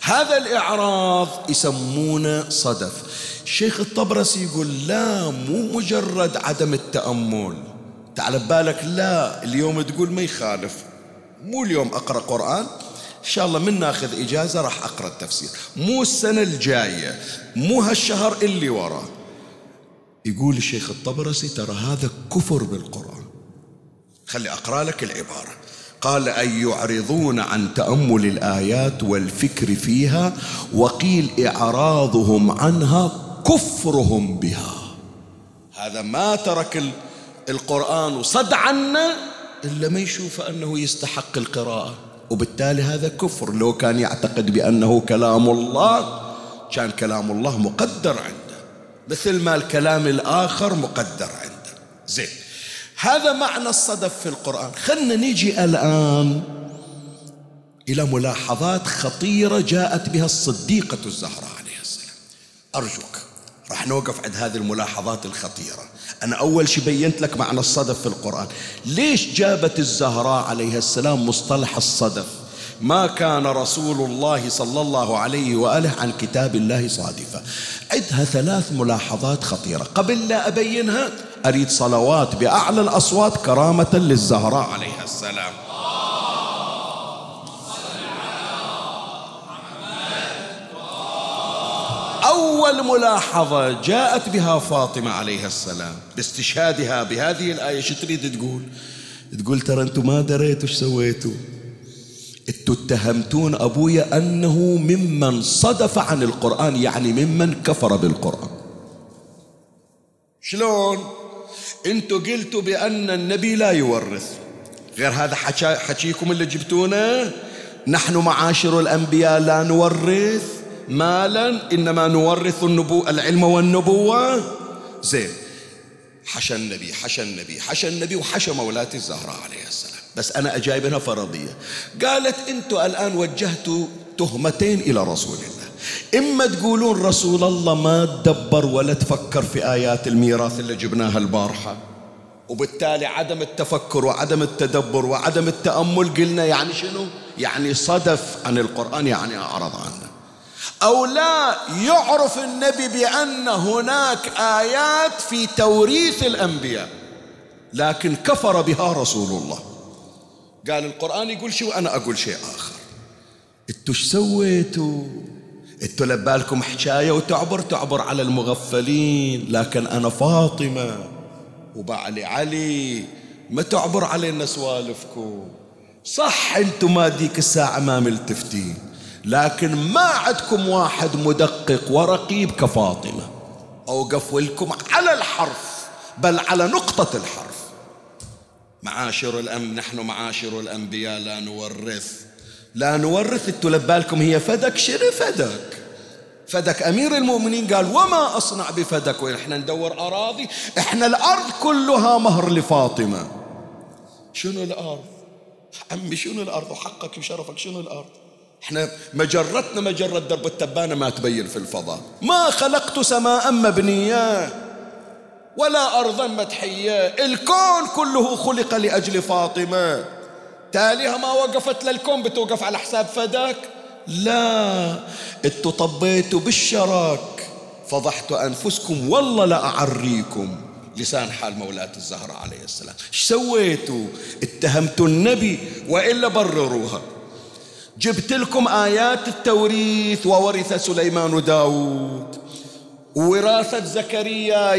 هذا الإعراض يسمونه صدف. الشيخ الطبرسي يقول لا مو مجرد عدم التأمل. تعال ببالك لا اليوم تقول ما يخالف. مو اليوم أقرأ قرآن. إن شاء الله من ناخذ إجازة راح أقرأ التفسير. مو السنة الجاية. مو هالشهر اللي وراه يقول الشيخ الطبرسي ترى هذا كفر بالقرآن. خلي أقرأ لك العبارة. قال أن يعرضون عن تأمل الآيات والفكر فيها وقيل إعراضهم عنها كفرهم بها. هذا ما ترك القرآن وصد عنه إلا ما يشوف أنه يستحق القراءة. وبالتالي هذا كفر. لو كان يعتقد بأنه كلام الله كان كلام الله مقدر عنده مثل ما الكلام الآخر مقدر عنده زين. هذا معنى الصدف في القرآن. خلنا نيجي الآن إلى ملاحظات خطيرة جاءت بها الصديقة الزهراء عليه السلام. أرجوك راح نوقف عند هذه الملاحظات الخطيرة. أنا أول شيء بينت لك معنى الصدف في القرآن. ليش جابت الزهراء عليه السلام مصطلح الصدف؟ ما كان رسول الله صلى الله عليه وآله عن كتاب الله صادفة. عدها ثلاث ملاحظات خطيرة. قبل لا أبينها أريد صلوات بأعلى الأصوات كرامة للزهراء عليها السلام. أول ملاحظة جاءت بها فاطمة عليها السلام. باستشهادها بهذه الآية شو تريد تقول؟ تقول ترى أنتم ما دريتوا إيش سويتوا؟ أنتوا اتهمتون أبويا أنه ممن صدف عن القرآن يعني ممن كفر بالقرآن. شلون؟ أنتوا قلتوا بأن النبي لا يورث. غير هذا حكيكم اللي جبتونه نحن معاشر الأنبياء لا نورث مالا إنما نورث النبو العلم والنبوة. زين. حشى النبي حشى النبي حشى النبي وحشى مولاتي الزهراء عليه السلام. بس أنا أجايبها فرضية. قالت أنتم الآن وجهتوا تهمتين إلى رسول الله. إما تقولون رسول الله ما تدبر ولا تفكر في آيات الميراث اللي جبناها البارحة. وبالتالي عدم التفكر وعدم التدبر وعدم التأمل قلنا يعني شنو؟ يعني صدف عن القرآن يعني أعرض عنه. أو لا يعرف النبي بأن هناك آيات في توريث الأنبياء لكن كفر بها رسول الله. قال القرآن يقول شيء وأنا أقول شيء آخر. إنتوا إيش سويتوا؟ إنتوا لبالكم حكاية وتعبر تعبر على المغفلين لكن أنا فاطمة وبعلي علي ما تعبر علينا سوالفكم. صح أنتم ما ديك الساعة ما ملتفتين لكن ما عندكم واحد مدقق ورقيب كفاطمة. أوقف لكم على الحرف بل على نقطة الحرف. معاشر الأم نحن معاشر الأنبياء لا نورث. لا نورث أنتوا لبالكم هي فدك شنو فدك؟ فدك أمير المؤمنين قال وما أصنع بفدك وإحنا ندور أراضي. إحنا الأرض كلها مهر لفاطمة. شنو الأرض؟ عمي شنو الأرض؟ وحقك وشرفك شنو الأرض؟ إحنا مجرتنا مجرة درب التبانة ما تبين في الفضاء. ما خلقت سماء مبنية. ولا أرضا مدحية الكون كله خلق لأجل فاطمة. تاليها ما وقفت للكون بتوقف على حساب فداك. لا أنتوا طبيتوا بالشراك. فضحتوا أنفسكم والله لا أعريكم. لسان حال مولاة الزهراء عليه السلام. إيش سويتوا؟ اتهمتوا النبي وإلا برروها. جبت لكم آيات التوريث وورث سليمان داود وراثة زكريا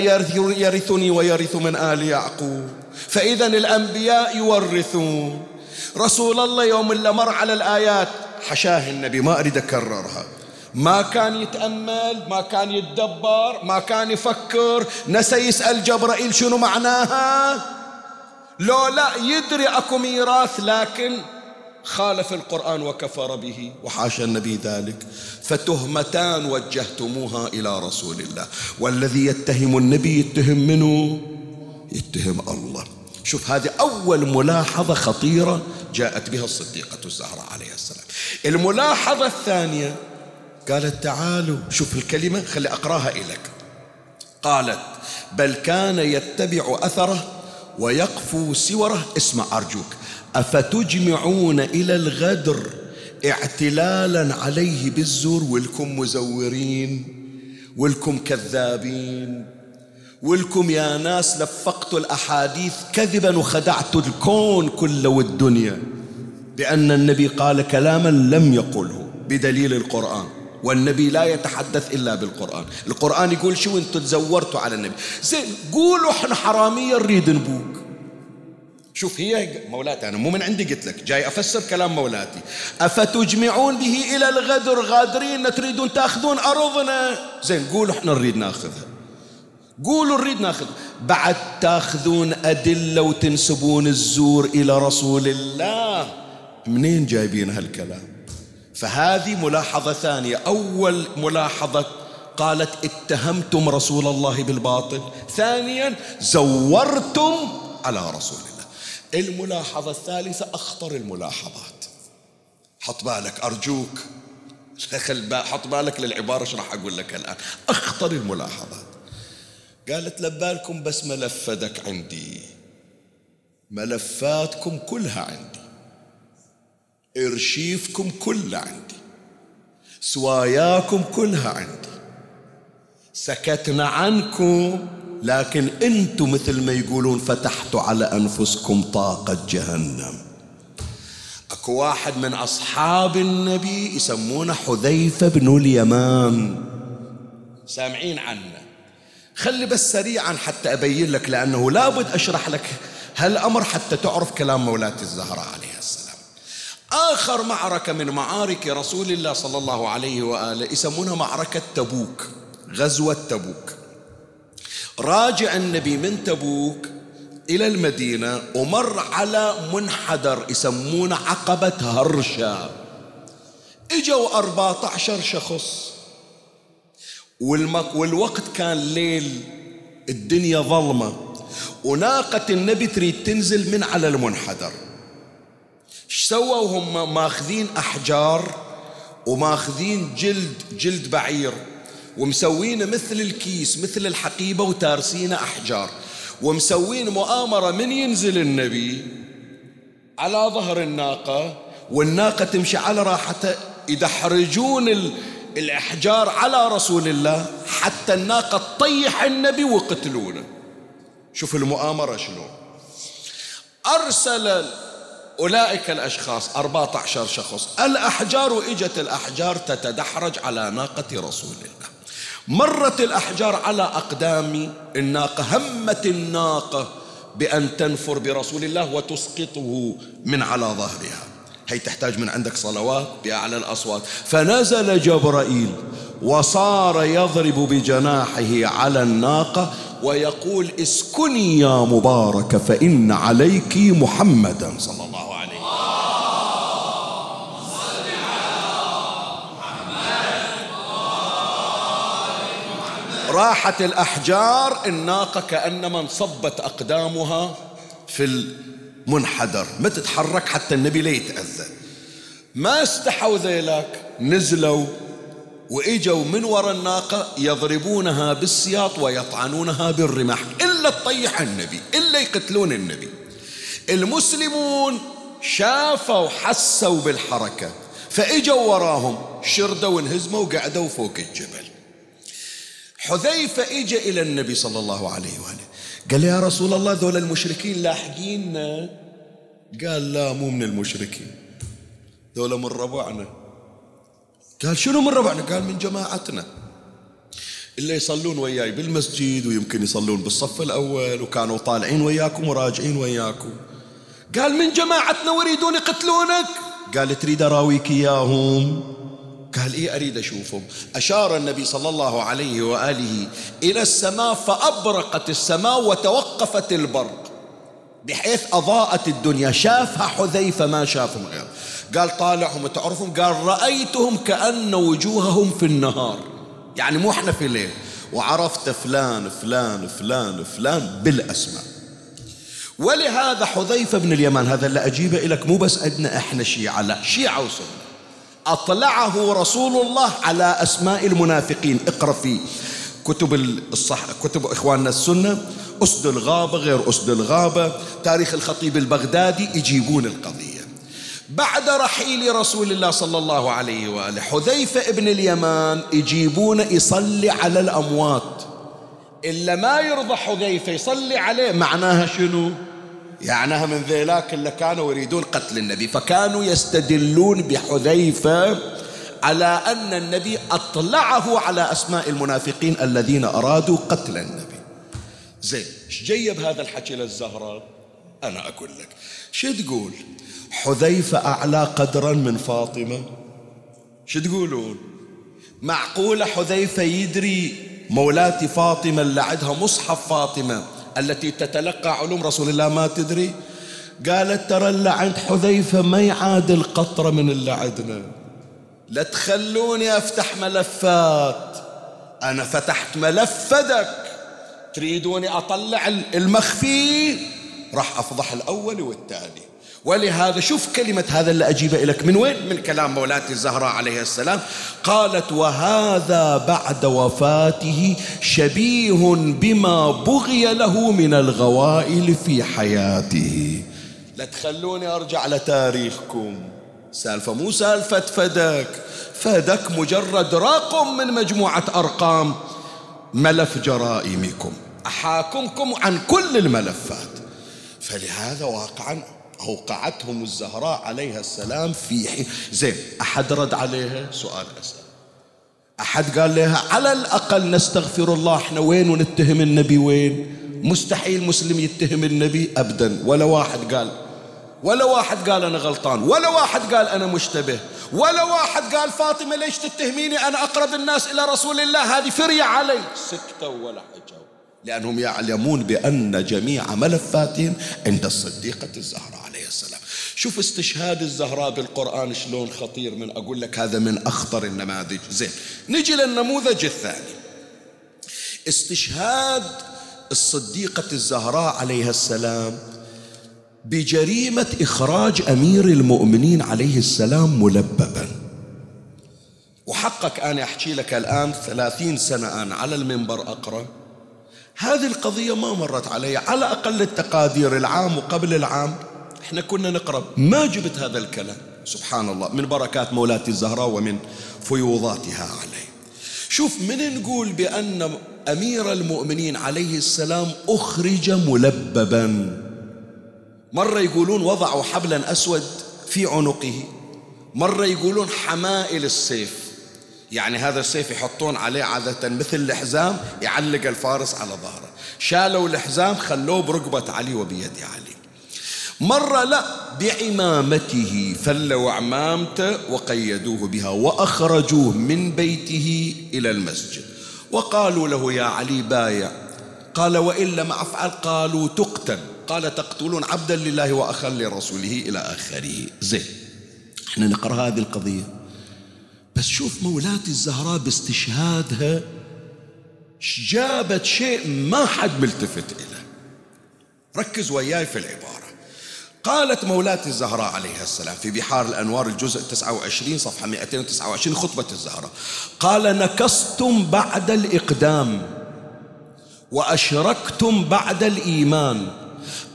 يرثني ويرث من آل يعقوب. فإذا الأنبياء يورثون. رسول الله يوم اللي مر على الآيات حشاه النبي ما أريد أكررها. ما كان يتأمل ما كان يتدبر ما كان يفكر. نسى يسأل جبرائيل شنو معناها؟ لو لا يدري أكو ميراث لكن خالف القرآن وكفر به وحاشا النبي ذلك فتهمتان وجهتموها إلى رسول الله. والذي يتهم النبي يتهم منه؟ يتهم الله. شوف هذه أول ملاحظة خطيرة جاءت بها الصديقة الزهراء عليه السلام. الملاحظة الثانية قالت تعالوا شوف الكلمة خلي أقراها إليك. قالت بل كان يتبع أثره ويقفو سوره اسمع أرجوك. أفتجمعون إلى الغدر اعتلالا عليه بالزور ولكم مزورين ولكم كذابين ولكم يا ناس لفقتوا الأحاديث كذبا وخدعتوا الكون كله والدنيا بأن النبي قال كلاما لم يقله بدليل القرآن والنبي لا يتحدث إلا بالقرآن. القرآن يقول شو أنتم تزورتوا على النبي؟ زين قولوا إحنا حرامية نريد نبوك شوف هي مولاتي أنا مو من عندي قلت لك جاي أفسر كلام مولاتي. أفتجمعون به إلى الغدر غادرين تريدون تأخذون أرضنا زين قولوا إحنا نريد نأخذها. قولوا نريد ناخذ بعد تأخذون أدلة وتنسبون الزور إلى رسول الله. منين جايبين هالكلام؟ فهذه ملاحظة ثانية. أول ملاحظة قالت اتهمتم رسول الله بالباطل. ثانيا زورتم على رسول الله. الملاحظة الثالثة أخطر الملاحظات. حط بالك أرجوك. حط بالك للعبارة إيش راح أقول لك الآن. أخطر الملاحظات. قالت لبالكم بس ملفدك عندي. ملفاتكم كلها عندي. إرشيفكم كلها عندي. سواياكم كلها عندي. سكتنا عنكم. لكن أنتم مثل ما يقولون فتحتوا على انفسكم طاقة جهنم. اكو واحد من اصحاب النبي يسمونه حذيفة بن اليمان. سامعين عنه؟ خلي بس سريعا حتى أبين لك لأنه لابد أشرح لك هالأمر حتى تعرف كلام مولاتي الزهراء عليها السلام. آخر معركة من معارك رسول الله صلى الله عليه وآله يسمونها معركة تبوك غزوة تبوك. راجع النبي من تبوك إلى المدينة ومر على منحدر يسمونه عقبة هرشا. إجوا 14 شخص. والوقت كان ليل. الدنيا ظلمة. وناقة النبي تريد تنزل من على المنحدر. إيش سووا هم ماخذين أحجار وماخذين جلد جلد بعير. ومسوينه مثل الكيس مثل الحقيبة وتارسينه أحجار. ومسوين مؤامرة من ينزل النبي على ظهر الناقة والناقة تمشي على راحته يدحرجون الأحجار على رسول الله حتى الناقة تطيح النبي وقتلونه. شوف المؤامرة شلون. أرسل أولئك الأشخاص 14 شخص الأحجار وإجت الأحجار تتدحرج على ناقة رسول الله. مرت الأحجار على أقدام الناقة همت الناقة بأن تنفر برسول الله وتسقطه من على ظهرها. هي تحتاج من عندك صلوات بأعلى الأصوات. فنزل جبرائيل وصار يضرب بجناحه على الناقة ويقول اسكني يا مبارك فإن عليك محمدا صلى الله عليه راحت الأحجار الناقة كأنما انصبت أقدامها في المنحدر. ما تتحرك حتى النبي لا يتأذى. ما استحوا ذيلاك نزلوا وإجوا من وراء الناقة يضربونها بالسياط ويطعنونها بالرماح. إلا تطيح النبي إلا يقتلون النبي. المسلمون شافوا حسوا بالحركة فإجوا وراهم شردوا وانهزموا وقعدوا فوق الجبل. حذيفة إجا إلى النبي صلى الله عليه وآله. قال يا رسول الله ذول المشركين لاحقيننا؟ قال لا مو من المشركين. ذولا من ربعنا. قال شنو من ربعنا؟ قال من جماعتنا. اللي يصلون وياي بالمسجد ويمكن يصلون بالصف الأول وكانوا طالعين وياكم وراجعين وياكم. قال من جماعتنا ويريدون يقتلونك؟ قال تريد أراويك إياهم. قال إيه أريد أشوفهم أشار النبي صلى الله عليه وآله إلى السماء فأبرقت السماء وتوقفت البرق بحيث أضاءت الدنيا. شافها حذيفة ما شافهم غير قال طالعهم تعرفهم قال رأيتهم كأن وجوههم في النهار. يعني مو إحنا في الليل. وعرفت فلان فلان فلان فلان بالأسماء. ولهذا حذيفة بن اليمان هذا اللي أجيبه لك مو بس عندنا إحنا شيعة لا شيعة وسنة. أطلعه رسول الله على أسماء المنافقين. اقرأ في كتب الصح كتب إخواننا السنة أسد الغابة غير أسد الغابة تاريخ الخطيب البغدادي يجيبون القضية. بعد رحيل رسول الله صلى الله عليه وآله حذيفة ابن اليمان يجيبون يصلي على الأموات. إلا ما يرضى حذيفة يصلي عليه معناها شنو؟ يعناها من ذيلاك اللي كانوا يريدون قتل النبي فكانوا يستدلون بحذيفة على أن النبي أطلعه على أسماء المنافقين الذين أرادوا قتل النبي. زين إيش جيب هذا الحكي للزهرة؟ أنا أقول لك شو تقول؟ حذيفة أعلى قدرا من فاطمة. شو تقولون؟ معقولة حذيفة يدري مولاتي فاطمة اللي عندها مصحف فاطمة؟ التي تتلقى علوم رسول الله ما تدري؟ قالت ترى اللي عند حذيفة ما يعادل قطرة من اللي عندنا. لا تخلوني أفتح ملفات. أنا فتحت ملف فدك تريدوني أطلع المخفي؟ راح أفضح الأول والثاني ولهذا شوف كلمة هذا اللي أجيبه لك من وين؟ من كلام مولاتي الزهراء عليه السلام. قالت وهذا بعد وفاته شبيه بما بغي له من الغوائل في حياته. لا تخلوني أرجع لتاريخكم. سالفة مو سالفة فدك فدك مجرد رقم من مجموعة أرقام ملف جرائمكم. أحاكمكم عن كل الملفات. فلهذا واقعا أوقعتهم الزهراء عليها السلام في حين زين أحد رد عليها؟ سؤال أسأل أحد قال لها على الأقل نستغفر الله إحنا وين ونتهم النبي؟ وين؟ مستحيل مسلم يتهم النبي أبدا. ولا واحد قال ولا واحد قال أنا غلطان ولا واحد قال أنا مشتبه ولا واحد قال فاطمة ليش تتهميني؟ أنا أقرب الناس إلى رسول الله. هذه فرية علي. سكتوا ولا حجوا لأنهم يعلمون بأن جميع ملفاتهم عند الصديقة الزهراء. عليه السلام. شوف استشهاد الزهراء بالقرآن شلون خطير من أقول لك هذا من أخطر النماذج. زين نجي للنموذج الثاني. استشهاد الصديقة الزهراء عليها السلام بجريمة إخراج أمير المؤمنين عليه السلام ملببا. وحقك أنا أحكي لك الآن ثلاثين سنة أنا على المنبر أقرأ. هذه القضية ما مرت علي على أقل التقادير العام وقبل العام. إحنا كنا نقرأ ما جبت هذا الكلام. سبحان الله من بركات مولاتي الزهراء ومن فيوضاتها عليه شوف من نقول بأن أمير المؤمنين عليه السلام أخرج ملببا. مرة يقولون وضعوا حبلا أسود في عنقه. مرة يقولون حمائل السيف. يعني هذا السيف يحطون عليه عادة مثل الحزام يعلق الفارس على ظهره. شالوا الحزام خلوه بركبة علي وبيد علي. مرة لا بعمامته فلوا عمامته وقيدوه بها وأخرجوه من بيته إلى المسجد. وقالوا له يا علي بايع. قال وإن لم أفعل قالوا تقتل. قال تقتلون عبدا لله وأخا لرسوله إلى آخره. زين إحنا نقرأ هذه القضية. بس شوف مولاتي الزهراء باستشهادها جابت شيء ما حد ملتفت إليه. ركز وياي في العبارة. قالت مولاتي الزهراء عليها السلام في بحار الأنوار الجزء 29 صفحة 229 خطبة الزهراء. قال نكستم بعد الإقدام وأشركتم بعد الإيمان.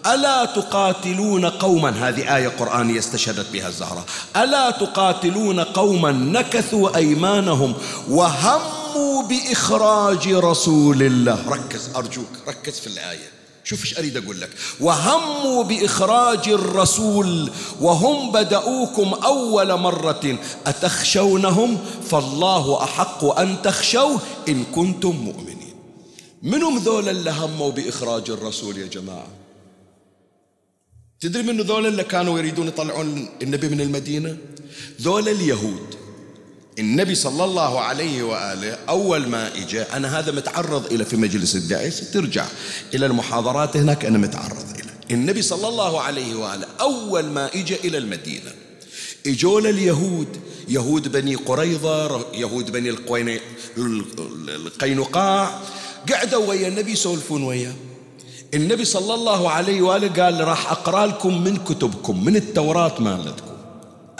ألا تقاتلون قوما؟ هذه آية قرآنية استشهدت بها الزهرة ألا تقاتلون قوما؟ نكثوا أيمانهم وهموا بإخراج رسول الله. ركز أرجوك ركز في الآية. شوف إيش اريد أقول لك؟ وهموا بإخراج الرسول وهم بدأوكم أول مرة. أتخشونهم؟ فالله أحق أن تخشوه إن كنتم مؤمنين. منهم ذول اللي هموا بإخراج الرسول يا جماعة؟ تدري من ذول اللي كانوا يريدون يطلعون النبي من المدينة؟ ذول اليهود. النبي صلى الله عليه وآله أول ما إجا أنا هذا متعرض إلى في مجلس الدعس ترجع إلى المحاضرات هناك أنا متعرض إلى. النبي صلى الله عليه وآله أول ما إجا إلى المدينة إجوا اليهود يهود بني قريظة يهود بني القينقاع قعدوا ويا النبي يسولفون وياه النبي صلى الله عليه وآله قال راح أقرأ لكم من كتبكم من التوراة مالتكم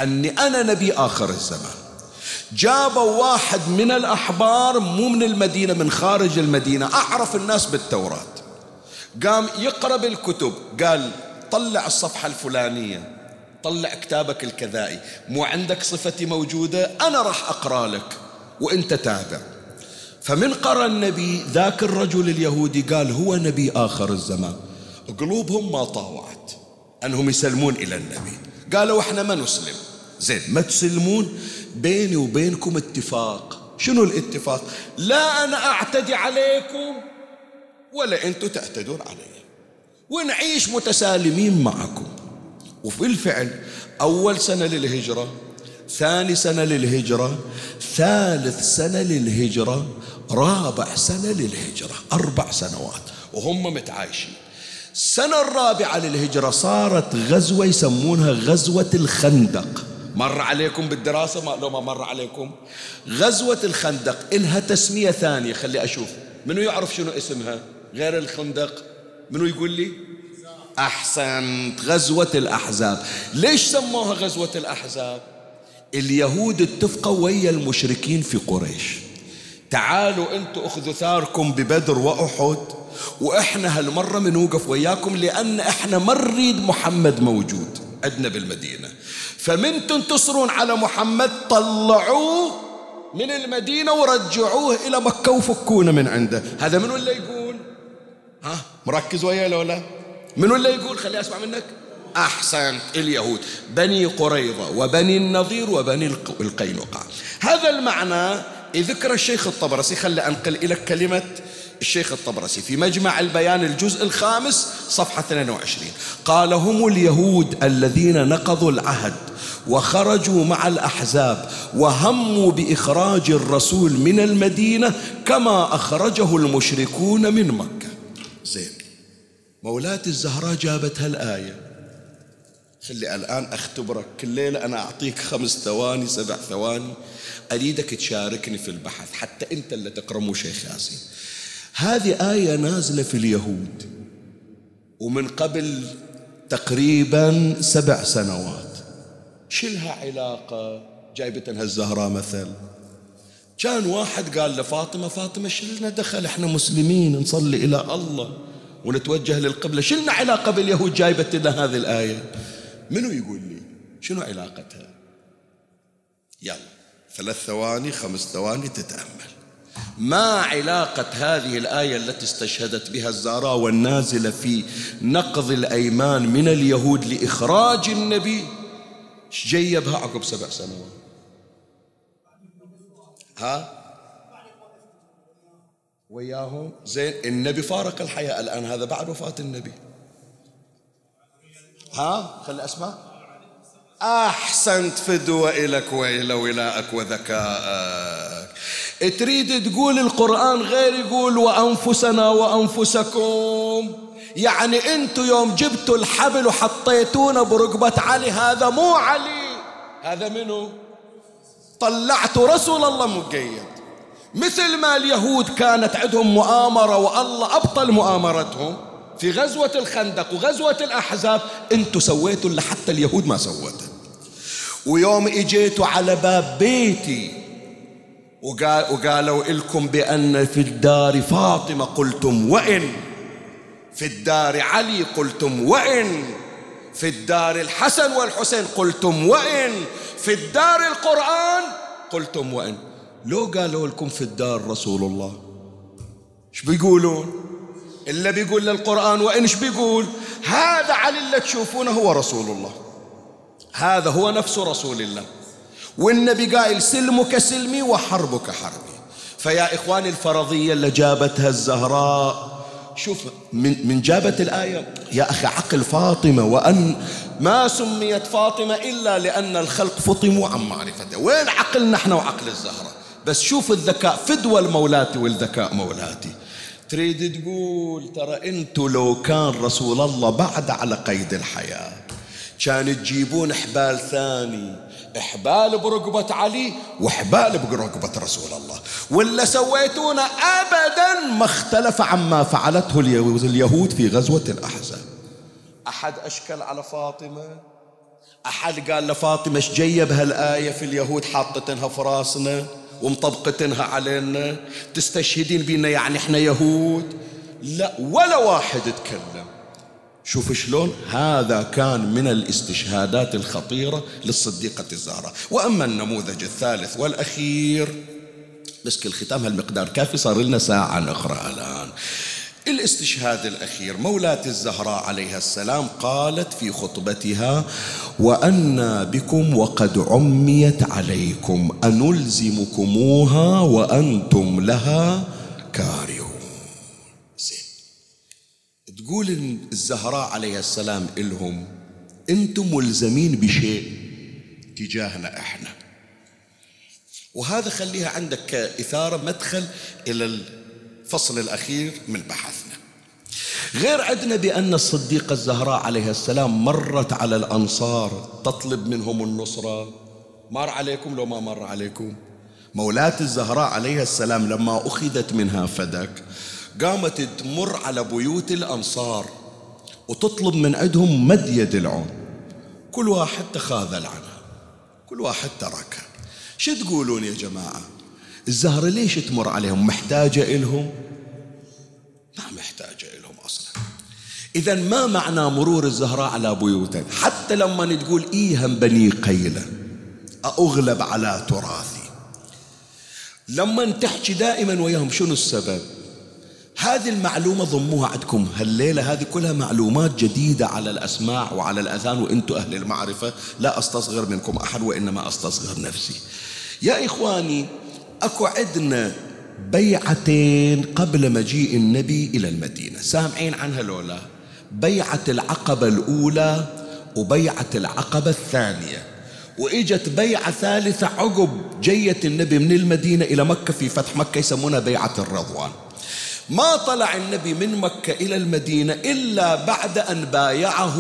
أني أنا نبي آخر الزمان. جابوا واحد من الأحبار مو من المدينة من خارج المدينة. أعرف الناس بالتوراة. قام يقرأ بالكتب قال طلع الصفحة الفلانية طلع كتابك الكذائي. مو عندك صفتي موجودة؟ أنا راح أقرأ لك وإنت تابع. فمن قرأ النبي ذاك الرجل اليهودي قال هو نبي آخر الزمان. قلوبهم ما طاوعت أنهم يسلمون إلى النبي. قالوا إحنا ما نسلم. زين ما تسلمون؟ بيني وبينكم اتفاق. شنو الاتفاق؟ لا أنا أعتدي عليكم ولا أنتم تعتدون علي. ونعيش متسالمين معكم. وفي الفعل أول سنة للهجرة ثاني سنة للهجرة ثالث سنة للهجرة رابع سنة للهجرة. أربع سنوات وهم متعايشين. السنة الرابعة للهجرة صارت غزوة يسمونها غزوة الخندق. مر عليكم بالدراسة؟ ما لو ما مر عليكم. غزوة الخندق إلها تسمية ثانية خلي أشوف. منو يعرف شنو اسمها؟ غير الخندق. منو يقول لي؟ أحسنت. غزوة الأحزاب. ليش سموها غزوة الأحزاب؟ اليهود اتفقوا ويا المشركين في قريش. تعالوا أنتوا اخذوا ثاركم ببدر وأحد وإحنا هالمرة بنوقف وياكم لأن إحنا ما نريد محمد موجود. عندنا بالمدينة. فمن تنتصرون على محمد طلعوه من المدينة ورجعوه إلى مكة وفكونا من عنده. هذا منو اللي يقول؟ ها؟ مركز ويا لو لا منو اللي يقول؟ خلي أسمع منك. أحسنت. اليهود. بني قريظة وبني النظير وبني القينقاع. هذا المعنى ذكر الشيخ الطبرسي خلي أنقل إلى كلمة الشيخ الطبرسي في مجمع البيان الجزء الخامس صفحة 22 قال هم اليهود الذين نقضوا العهد وخرجوا مع الأحزاب وهموا بإخراج الرسول من المدينة كما أخرجه المشركون من مكة. زين مولاتي الزهراء جابت هالآية. خلي الآن أختبرك كل ليلة أنا أعطيك خمس ثواني سبع ثواني أريدك تشاركني في البحث حتى أنت اللي تقرأ مو شيخ ياسين. هذه آية نازلة في اليهود. ومن قبل تقريبا سبع سنوات. شلها علاقة جايبتها الزهراء مثل. كان واحد قال لفاطمة فاطمة شلنا دخل إحنا مسلمين نصلي إلى الله ونتوجه للقبلة. شلنا علاقة باليهود جايبت لنا هذه الآية. منو يقول لي؟ شنو علاقتها؟ يلا ثلاث ثواني خمس ثواني تتأمل. ما علاقة هذه الآية التي استشهدت بها الزهراء والنازلة في نقض الأيمان من اليهود لإخراج النبي؟ جيبها عقب سبع سنوات؟ ها؟ وياهم؟ زين النبي فارق الحياة الآن هذا بعد وفاة النبي. ها؟ خلي أسمع. أحسنت فدوة إلك وإلى ولائك وذكائك تريد تقول القرآن غير يقول وأنفسنا وأنفسكم؟ يعني أنتم يوم جبتوا الحبل وحطيتونا بركبة علي هذا مو علي. هذا منو؟ طلعتوا رسول الله مقيد. مثل ما اليهود كانت عندهم مؤامرة والله أبطل مؤامرتهم. في غزوة الخندق وغزوة الأحزاب أنتوا سويتوا اللي حتى اليهود ما سوته. ويوم إجيتوا على باب بيتي وقال وقالوا لكم بأن في الدار فاطمة قلتم وإن؟ في الدار علي قلتم وإن؟ في الدار الحسن والحسين قلتم وإن؟ في الدار القرآن قلتم وإن. لو قالوا لكم في الدار رسول الله إيش بيقولون؟ إلا بيقول للقرآن وإن إيش بيقول؟ هذا علي اللي تشوفونه هو رسول الله. هذا هو نفس رسول الله. والنبي قائل سلمك سلمي وحربك حربي. فيا إخواني الفرضية اللي جابتها الزهراء شوف من, من جابت الآية يا أخي عقل فاطمة وأن ما سميت فاطمة إلا لأن الخلق فطموا عن معرفته. وين عقلنا إحنا وعقل الزهراء؟ بس شوف الذكاء فدوى المولاتي والذكاء مولاتي. تريد تقول ترى أنتو لو كان رسول الله بعد على قيد الحياة كان تجيبون حبال ثاني حبال برقبة علي وحبال برقبة رسول الله. ولا سويتونا أبدا ما اختلف عما فعلته اليهود في غزوة الأحزاب. أحد أشكل على فاطمة؟ أحد قال لفاطمة إيش جيب هالآية في اليهود حاطتنها في راسنا ومطبقتنها علينا؟ تستشهدين بينا يعني إحنا يهود؟ لا ولا واحد تكلم شوف شلون. هذا كان من الاستشهادات الخطيرة للصديقة الزهراء وأما النموذج الثالث والأخير مسك الختام هالمقدار كافي صار لنا ساعة نقرأ الآن. الاستشهاد الأخير مولاة الزهراء عليها السلام قالت في خطبتها وأنا بكم وقد عميت عليكم أنلزمكموها وأنتم لها كارهون. تقول الزهراء عليها السلام إلهم أنتم ملزمين بشيء تجاهنا إحنا. وهذا خليها عندك كإثارة مدخل إلى الفصل الأخير من بحثنا. غير عندنا بأن الصديقة الزهراء عليها السلام مرت على الأنصار تطلب منهم النصرة. مر عليكم لو ما مر عليكم؟ مولاة الزهراء عليها السلام لما أخذت منها فدك قامت تمر على بيوت الأنصار وتطلب من عندهم مد يد العون. كل واحد تخاذل عنها كل واحد تركها. شو تقولون يا جماعة؟ الزهرة ليش تمر عليهم؟ محتاجة إلهم؟ ما محتاجة إلهم أصلا. إذا ما معنى مرور الزهراء على بيوتهم حتى لما تقول إيهم بني قيلة أغلب على تراثي. لما تحكي دائما وياهم شنو السبب؟ هذه المعلومة ضموها عندكم. هالليلة هذه كلها معلومات جديدة على الأسماع وعلى الأذان وأنتم أهل المعرفة. لا أستصغر منكم أحد وإنما أستصغر نفسي. يا إخواني أكو عندنا بيعتين قبل مجيء النبي إلى المدينة. سامعين عنها لولا؟ بيعة العقبة الأولى وبيعة العقبة الثانية. وإجت بيعة ثالثة عقب جية النبي من المدينة إلى مكة في فتح مكة يسمونها بيعة الرضوان. ما طلع النبي من مكة إلى المدينة إلا بعد أن بايعه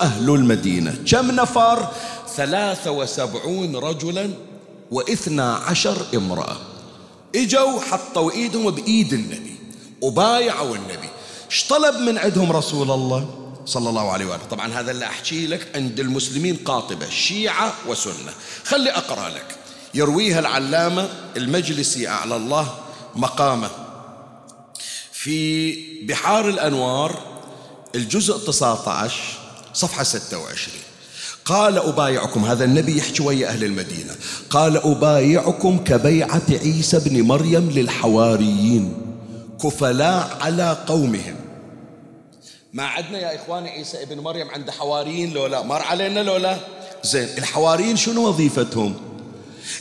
أهل المدينة. كم نفر؟ ثلاثة وسبعون رجلا واثنا عشر امرأة. إجوا حطوا إيدهم بإيد النبي وبايعوا النبي. إيش طلب من عندهم رسول الله؟ صلى الله عليه وآله. طبعا هذا اللي أحكي لك عند المسلمين قاطبة شيعة وسنة. خلي أقرأ لك. يرويها العلامة المجلسي أعلى الله مقامه. في بحار الأنوار الجزء 19 صفحة 26 قال أبايعكم هذا النبي يحكي ويا أهل المدينة. قال أبايعكم كبيعة عيسى بن مريم للحواريين كفلاء على قومهم. ما عندنا يا إخواني عيسى ابن مريم عند حواريين لو لا مر علينا لو لا زين الحواريين شنو وظيفتهم؟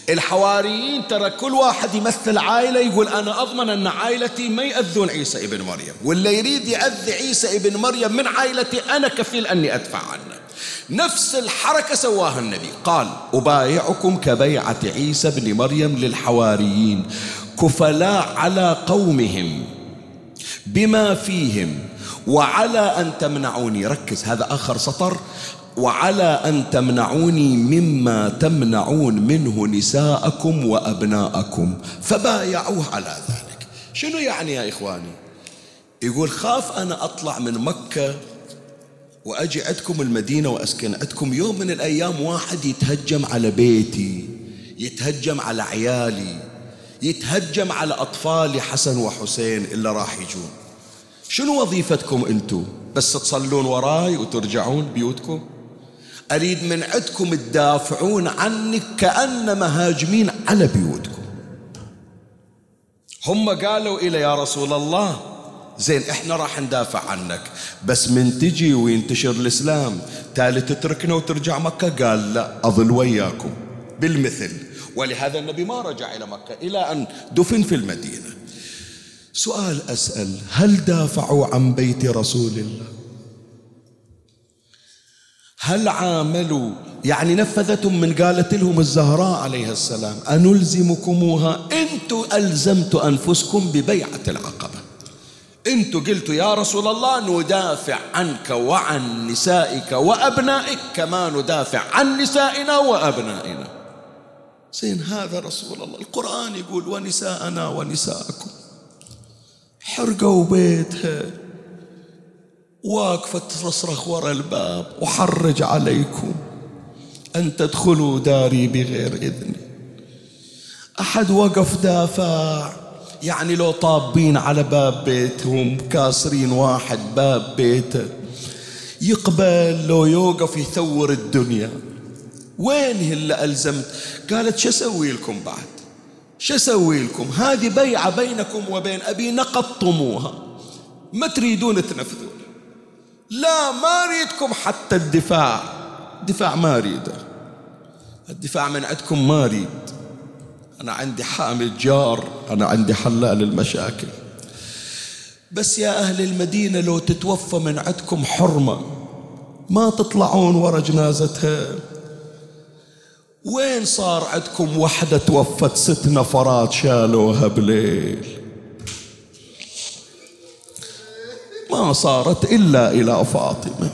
الحواريين ترى كل واحد يمثل عائلة يقول أنا أضمن أن عائلتي ما يأذون عيسى ابن مريم واللي يريد يأذي عيسى ابن مريم من عائلتي أنا كفيل أني أدفع عنه. نفس الحركة سواها النبي قال أبايعكم كبيعة عيسى بن مريم للحواريين كفلاء على قومهم بما فيهم وعلى أن تمنعوني. ركز هذا آخر سطر. وعلى أن تمنعوني مما تمنعون منه نساءكم وأبناءكم فبايعوه على ذلك. شنو يعني يا إخواني؟ يقول خاف أنا أطلع من مكة وأجي عندكم المدينة وأسكن. عندكم يوم من الأيام واحد يتهجم على بيتي يتهجم على عيالي يتهجم على أطفالي حسن وحسين اللي راح يجون. شنو وظيفتكم أنتم بس تصلون وراي وترجعون بيوتكم؟ أريد من عندكم تدافعون عني كأنما هاجمين على بيوتكم. هم قالوا إلى يا رسول الله زين إحنا راح ندافع عنك بس من تجي وينتشر الإسلام تالي تتركنا وترجع مكة قال لا أظل وياكم. بالمثل ولهذا النبي ما رجع إلى مكة إلى أن دفن في المدينة. سؤال أسأل هل دافعوا عن بيت رسول الله؟ هل عاملوا يعني نفذتهم من قالت لهم الزهراء عليها السلام أنلزمكموها؟ أنتم ألزمت أنفسكم ببيعة العقبة. أنتم قلتوا يا رسول الله ندافع عنك وعن نسائك وأبنائك كما ندافع عن نسائنا وأبنائنا. زين هذا رسول الله. القرآن يقول ونساءنا ونساءكم. حرقوا بيتها. واقفة تصرخ ورا الباب وحرج عليكم أن تدخلوا داري بغير إذني أحد وقف دافع يعني لو طابين على باب بيتهم كاسرين واحد باب بيته. يقبل لو يوقف يثور الدنيا. وين اللي ألزمت؟ قالت شو أسوي لكم بعد؟ شو أسوي لكم؟ هذه بيعة بينكم وبين أبي نقضتموها. ما تريدون تنفذون لا ما أريدكم حتى الدفاع. دفاع ما أريده. الدفاع من عندكم ما أريد. أنا عندي حامل جار أنا عندي حلال المشاكل. بس يا أهل المدينة لو تتوفى من عندكم حرمة ما تطلعون ورا جنازتها. وين صار عندكم وحدة توفت ست نفرات شالوها بليل؟ ما صارت إلا إلى فاطمة.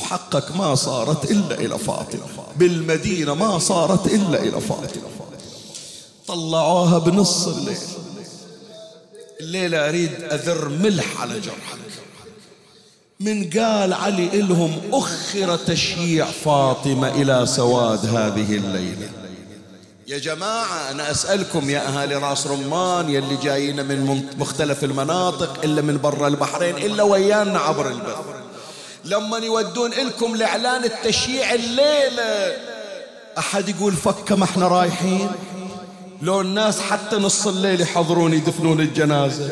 وحقك ما صارت إلا إلى فاطمة. بالمدينة ما صارت إلا إلى فاطمة. طلعوها بنص الليل. الليلة أريد أذر ملح على جرحك. من قال علي إلهم أخر تشييع فاطمة إلى سواد هذه الليلة. يا جماعة أنا أسألكم يا أهالي راس رمان يلي جايين من مختلف المناطق إلا من برا البحرين إلا ويانا عبر البث لما يودون لكم الإعلان التشييع الليلة أحد يقول فكة ما إحنا رايحين؟ لو الناس حتى نص الليل يحضرون يدفنون الجنازة.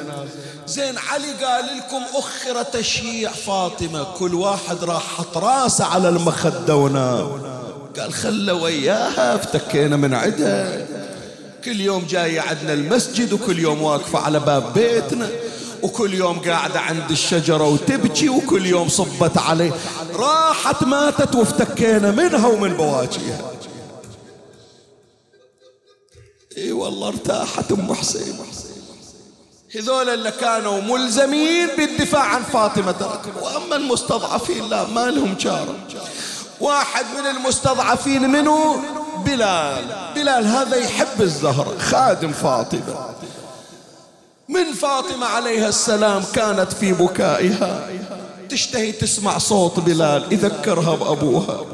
زين علي قال لكم أخر تشييع فاطمة كل واحد راح حط راسه على المخدة ونام. قال خلى وياها افتكينا من عدها كل يوم جاية عندنا المسجد وكل يوم واقفة على باب بيتنا. وكل يوم قاعدة عند الشجرة وتبكي وكل يوم صبت عليه. راحت ماتت وافتكينا منها ومن بواجيها. إي والله ارتاحت أم حسين. هذول اللي كانوا ملزمين بالدفاع عن فاطمة وأما المستضعفين لا ما لهم شارة واحد من المستضعفين منه بلال. بلال هذا يحب الزهرة خادم فاطمة. من فاطمة عليها السلام كانت في بكائها. تشتهي تسمع صوت بلال. يذكرها بأبوها.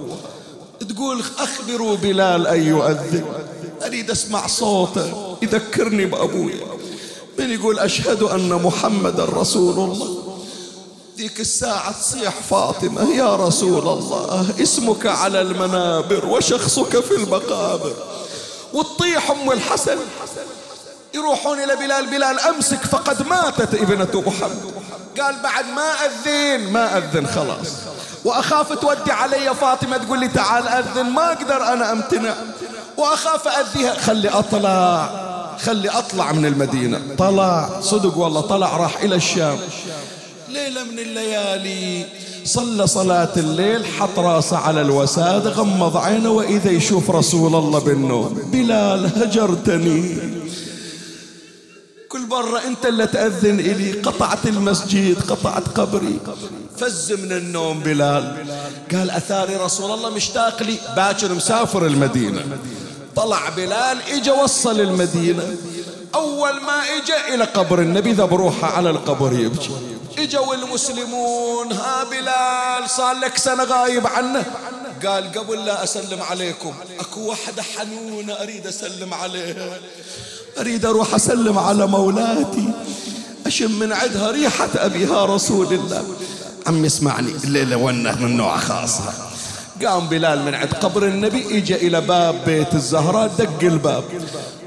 تقول أخبروا بلال أن يؤذن. أريد أسمع صوته. يذكرني بأبوي. من يقول أشهد أن محمد رسول الله. ذيك الساعة تصيح فاطمة. يا رسول الله اسمك على المنابر وشخصك في المقابر. وتطيح أم الحسن يروحون إلى بلال بلال أمسك فقد ماتت ابنة محمد. قال بعد ما أذن ما أذن خلاص. وأخاف تودي علي فاطمة تقول لي تعال أذن ما أقدر أنا أمتنع. وأخاف أذيها خلي أطلع خلي أطلع من المدينة. طلع صدق والله طلع راح إلى الشام. ليلة من الليالي. صلى صلاة الليل حط راسه على الوساد غمض عينه وإذا يشوف رسول الله بالنوم بلال هجرتني. كل مرة أنت اللي تأذن إلي قطعت المسجد قطعت قبري. فز من النوم بلال. قال أثاري رسول الله مشتاق لي. باكر مسافر المدينة. طلع بلال إجا وصل المدينة. أول ما إجا إلى قبر النبي ذا بروحه على القبر يبكي. إجوا المسلمون ها بلال صار لك سنة غايب عنه. قال قبل لا أسلم عليكم أكو واحدة حنونة أريد أسلم عليها. أريد أروح أسلم على مولاتي أشم من عدها ريحة أبيها رسول الله. عمي اسمعني الليلة ونة من نوع خاصة قام بلال من عند قبر النبي اجى إلى باب بيت الزهراء دق الباب.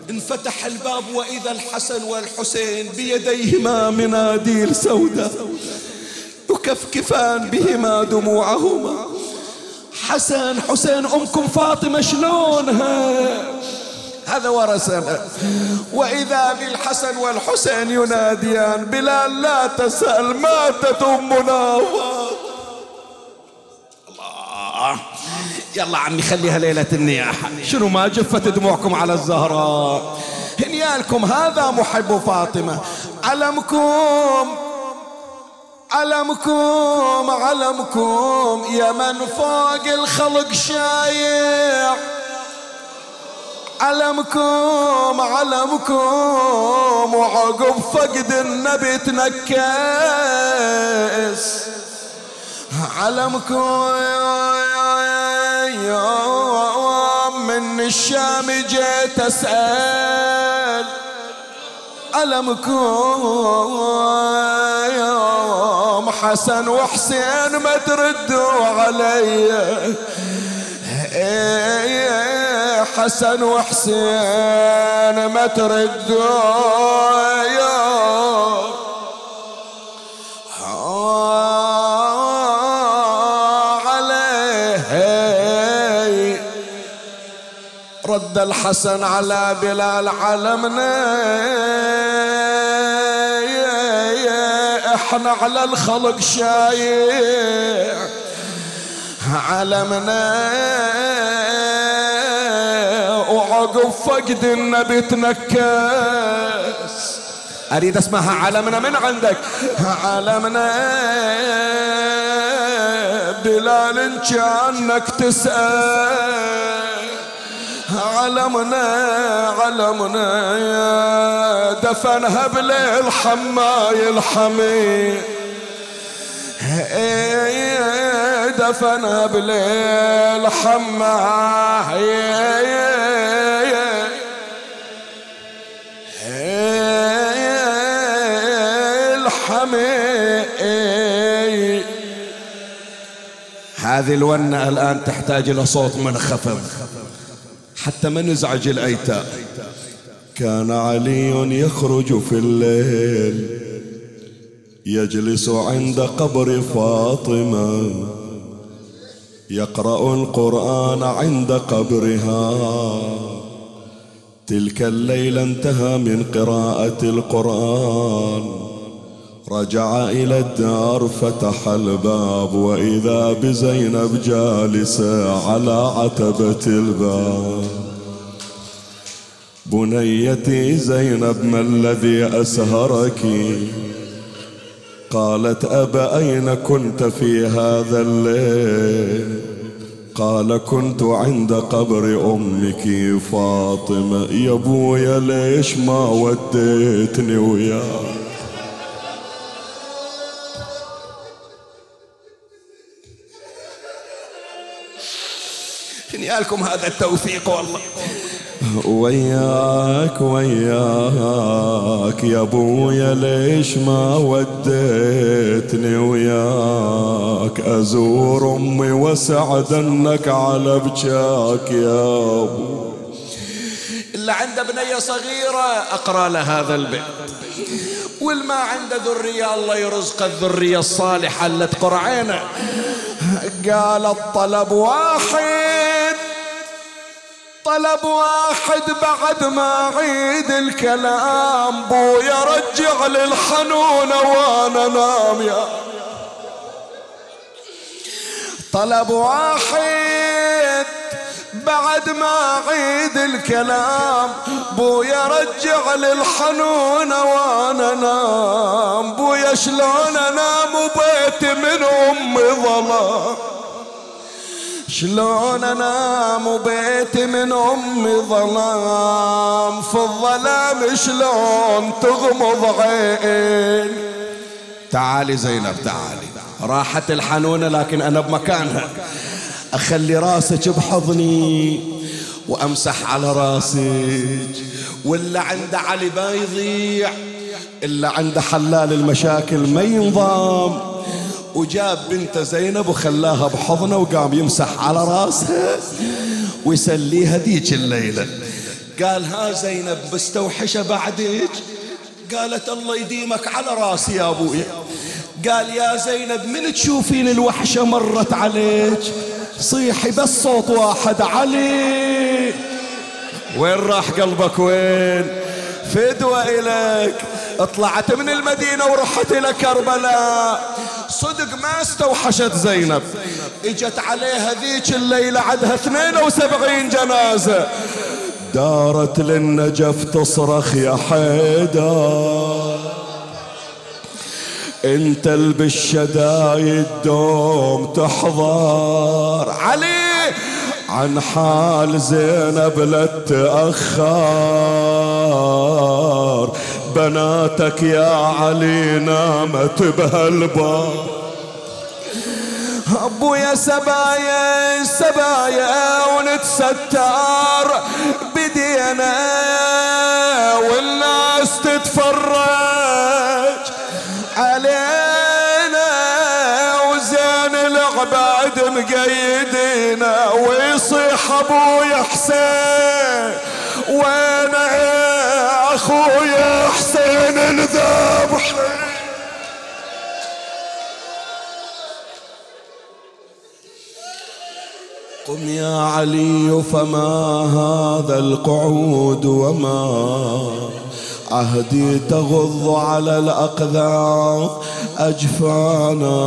انفتح الباب وإذا الحسن والحسين بيديهما مناديل سوداء يكفكفان بهما دموعهما. حسن حسين أمكم فاطمة شلونها هذا ورثنا. وإذا بالحسن والحسين يناديان بلال لا تسأل ماتت أمنا. الله. يلا عمي خليها ليلة النياحة شنو ما جفت دموعكم على الزهراء هنيالكم هذا محب فاطمة. علمكم علمكم علمكم يا من فوق الخلق شايع. علمكم علمكم وعقب فقد النبي تنكس. علمكم من الشام جيت أسأل. علمكم حسن وحسين ما تردوا علي. حسن وحسين ما تردوا رد الحسن على بلال علمنا. إحنا على الخلق شايع. علمنا. وعقب فقد النبي تنكس. أريد أسمعها. علمنا من عندك؟ علمنا. بلال كأنك تسأل. علمنا علمنا دفنها بليل حماي الحمي دفنها بليل حماي هذه الونة الآن تحتاج إلى صوت منخفض. حتى ما نزعج الأيتام. كان علي يخرج في الليل يجلس عند قبر فاطمة يقرأ القرآن عند قبرها. تلك الليلة انتهى من قراءة القرآن. رجع إلى الدار فتح الباب وإذا بزينب جالسة على عتبة الباب. بنيتي زينب ما الذي أسهرك؟ قالت أبا أين كنت في هذا الليل؟ قال كنت عند قبر أمك فاطمة. يا بويا ليش ما وديتني وياك؟ لكم هذا التوفيق والله. وياك وياك يا أبويا ليش ما وديتني وياك؟ أزور أمي واسعد أنك على بجاك يا أبو. إلا عنده بنيه صغيرة أقرأ له هذا البيت. والما عنده ذرية الله يرزق الذرية الصالحة اللي تقر عينه قال الطلب واحد طلب واحد بعد ما عيد الكلام. بو يرجع للحنونة وأنا نام يا طلب واحد بعد ما عيد الكلام. بو يرجع للحنونة وأنا نام. بو شلون انام وبيتي من امي ظلام. شلون انام وبيتي من امي ظلام في الظلام شلون تغمض عين تعالي زينب تعالي. راحت الحنونة لكن أنا بمكانها. أخلي راسك بحضني وأمسح على راسك. ولا عند علي بيضيع إلا عند حلال المشاكل ما ينضام. وجاب بنت زينب وخلاها بحضنه وقام يمسح على راسها ويسليها ذيك الليلة. قال ها زينب مستوحشة بعدك؟ قالت الله يديمك على راسي يا أبويا. قال يا زينب من تشوفين الوحشة مرت عليك؟ صيحي بس صوت واحد علي. وين راح قلبك؟ وين؟ فدوة إليك. طلعت من المدينة ورحت إلى كربلاء. صدق ما استوحشت زينب. إجت عليها ذيك الليلة عدها 72 جنازة. دارت للنجف تصرخ يا حيدر. انت بالشدايد دوم تحضر. علي عن حال زينب لا تأخر. بناتك يا علي نامت بهالبار أبويا سبايا سبايا ونتستر بدينا والناس تتفرج علينا وزين العباد مقيدينا ويصيح أبويا حسين. وين أخويا؟ حسين. الذبح قم يا علي فما هذا القعود وما عهدي تغض على الأقذار أجفانا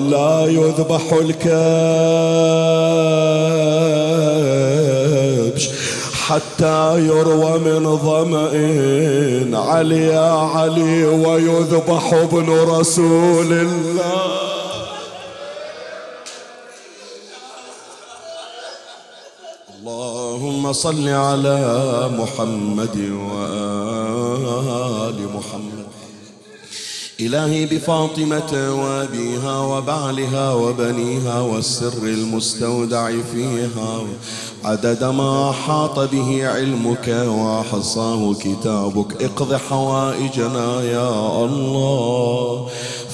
لا يذبح الكبش حتى يروى من ظمأ علي يا علي ويذبح ابن رسول الله. اللهم صل على محمد وآل محمد. إلهي بفاطمة وأبيها وبعلها وبنيها والسر المستودع فيها. عدد ما أحاط به علمك وأحصاه كتابك. اقض حوائجنا يا الله.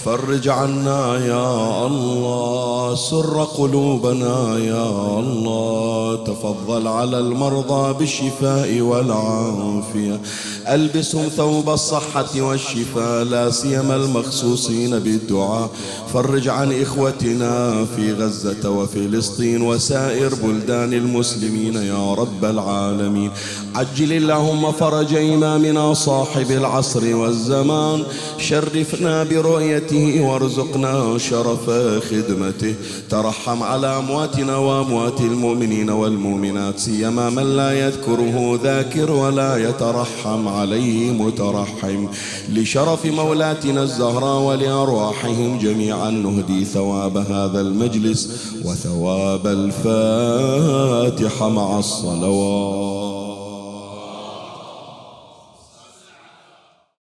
فرج عنا يا الله. سر قلوبنا يا الله. تفضل على المرضى بالشفاء والعافية. ألبسهم ثوب الصحة والشفاء. لا سيما المخصوصين بالدعاء. فرج عن إخوتنا في غزة وفلسطين. وسائر بلدان المسلمين. يا رب العالمين. عجل اللهم فرج إمامنا صاحب العصر والزمان. شرفنا برؤيته وارزقنا شرف خدمته. ترحم على أمواتنا وأموات المؤمنين والمؤمنات. سيما من لا يذكره ذاكر ولا يترحم عليه مترحم. لشرف مولاتنا الزهراء ولأرواحهم جميعا نهدي ثواب هذا المجلس وثواب الفاتحة. مع الصلوات.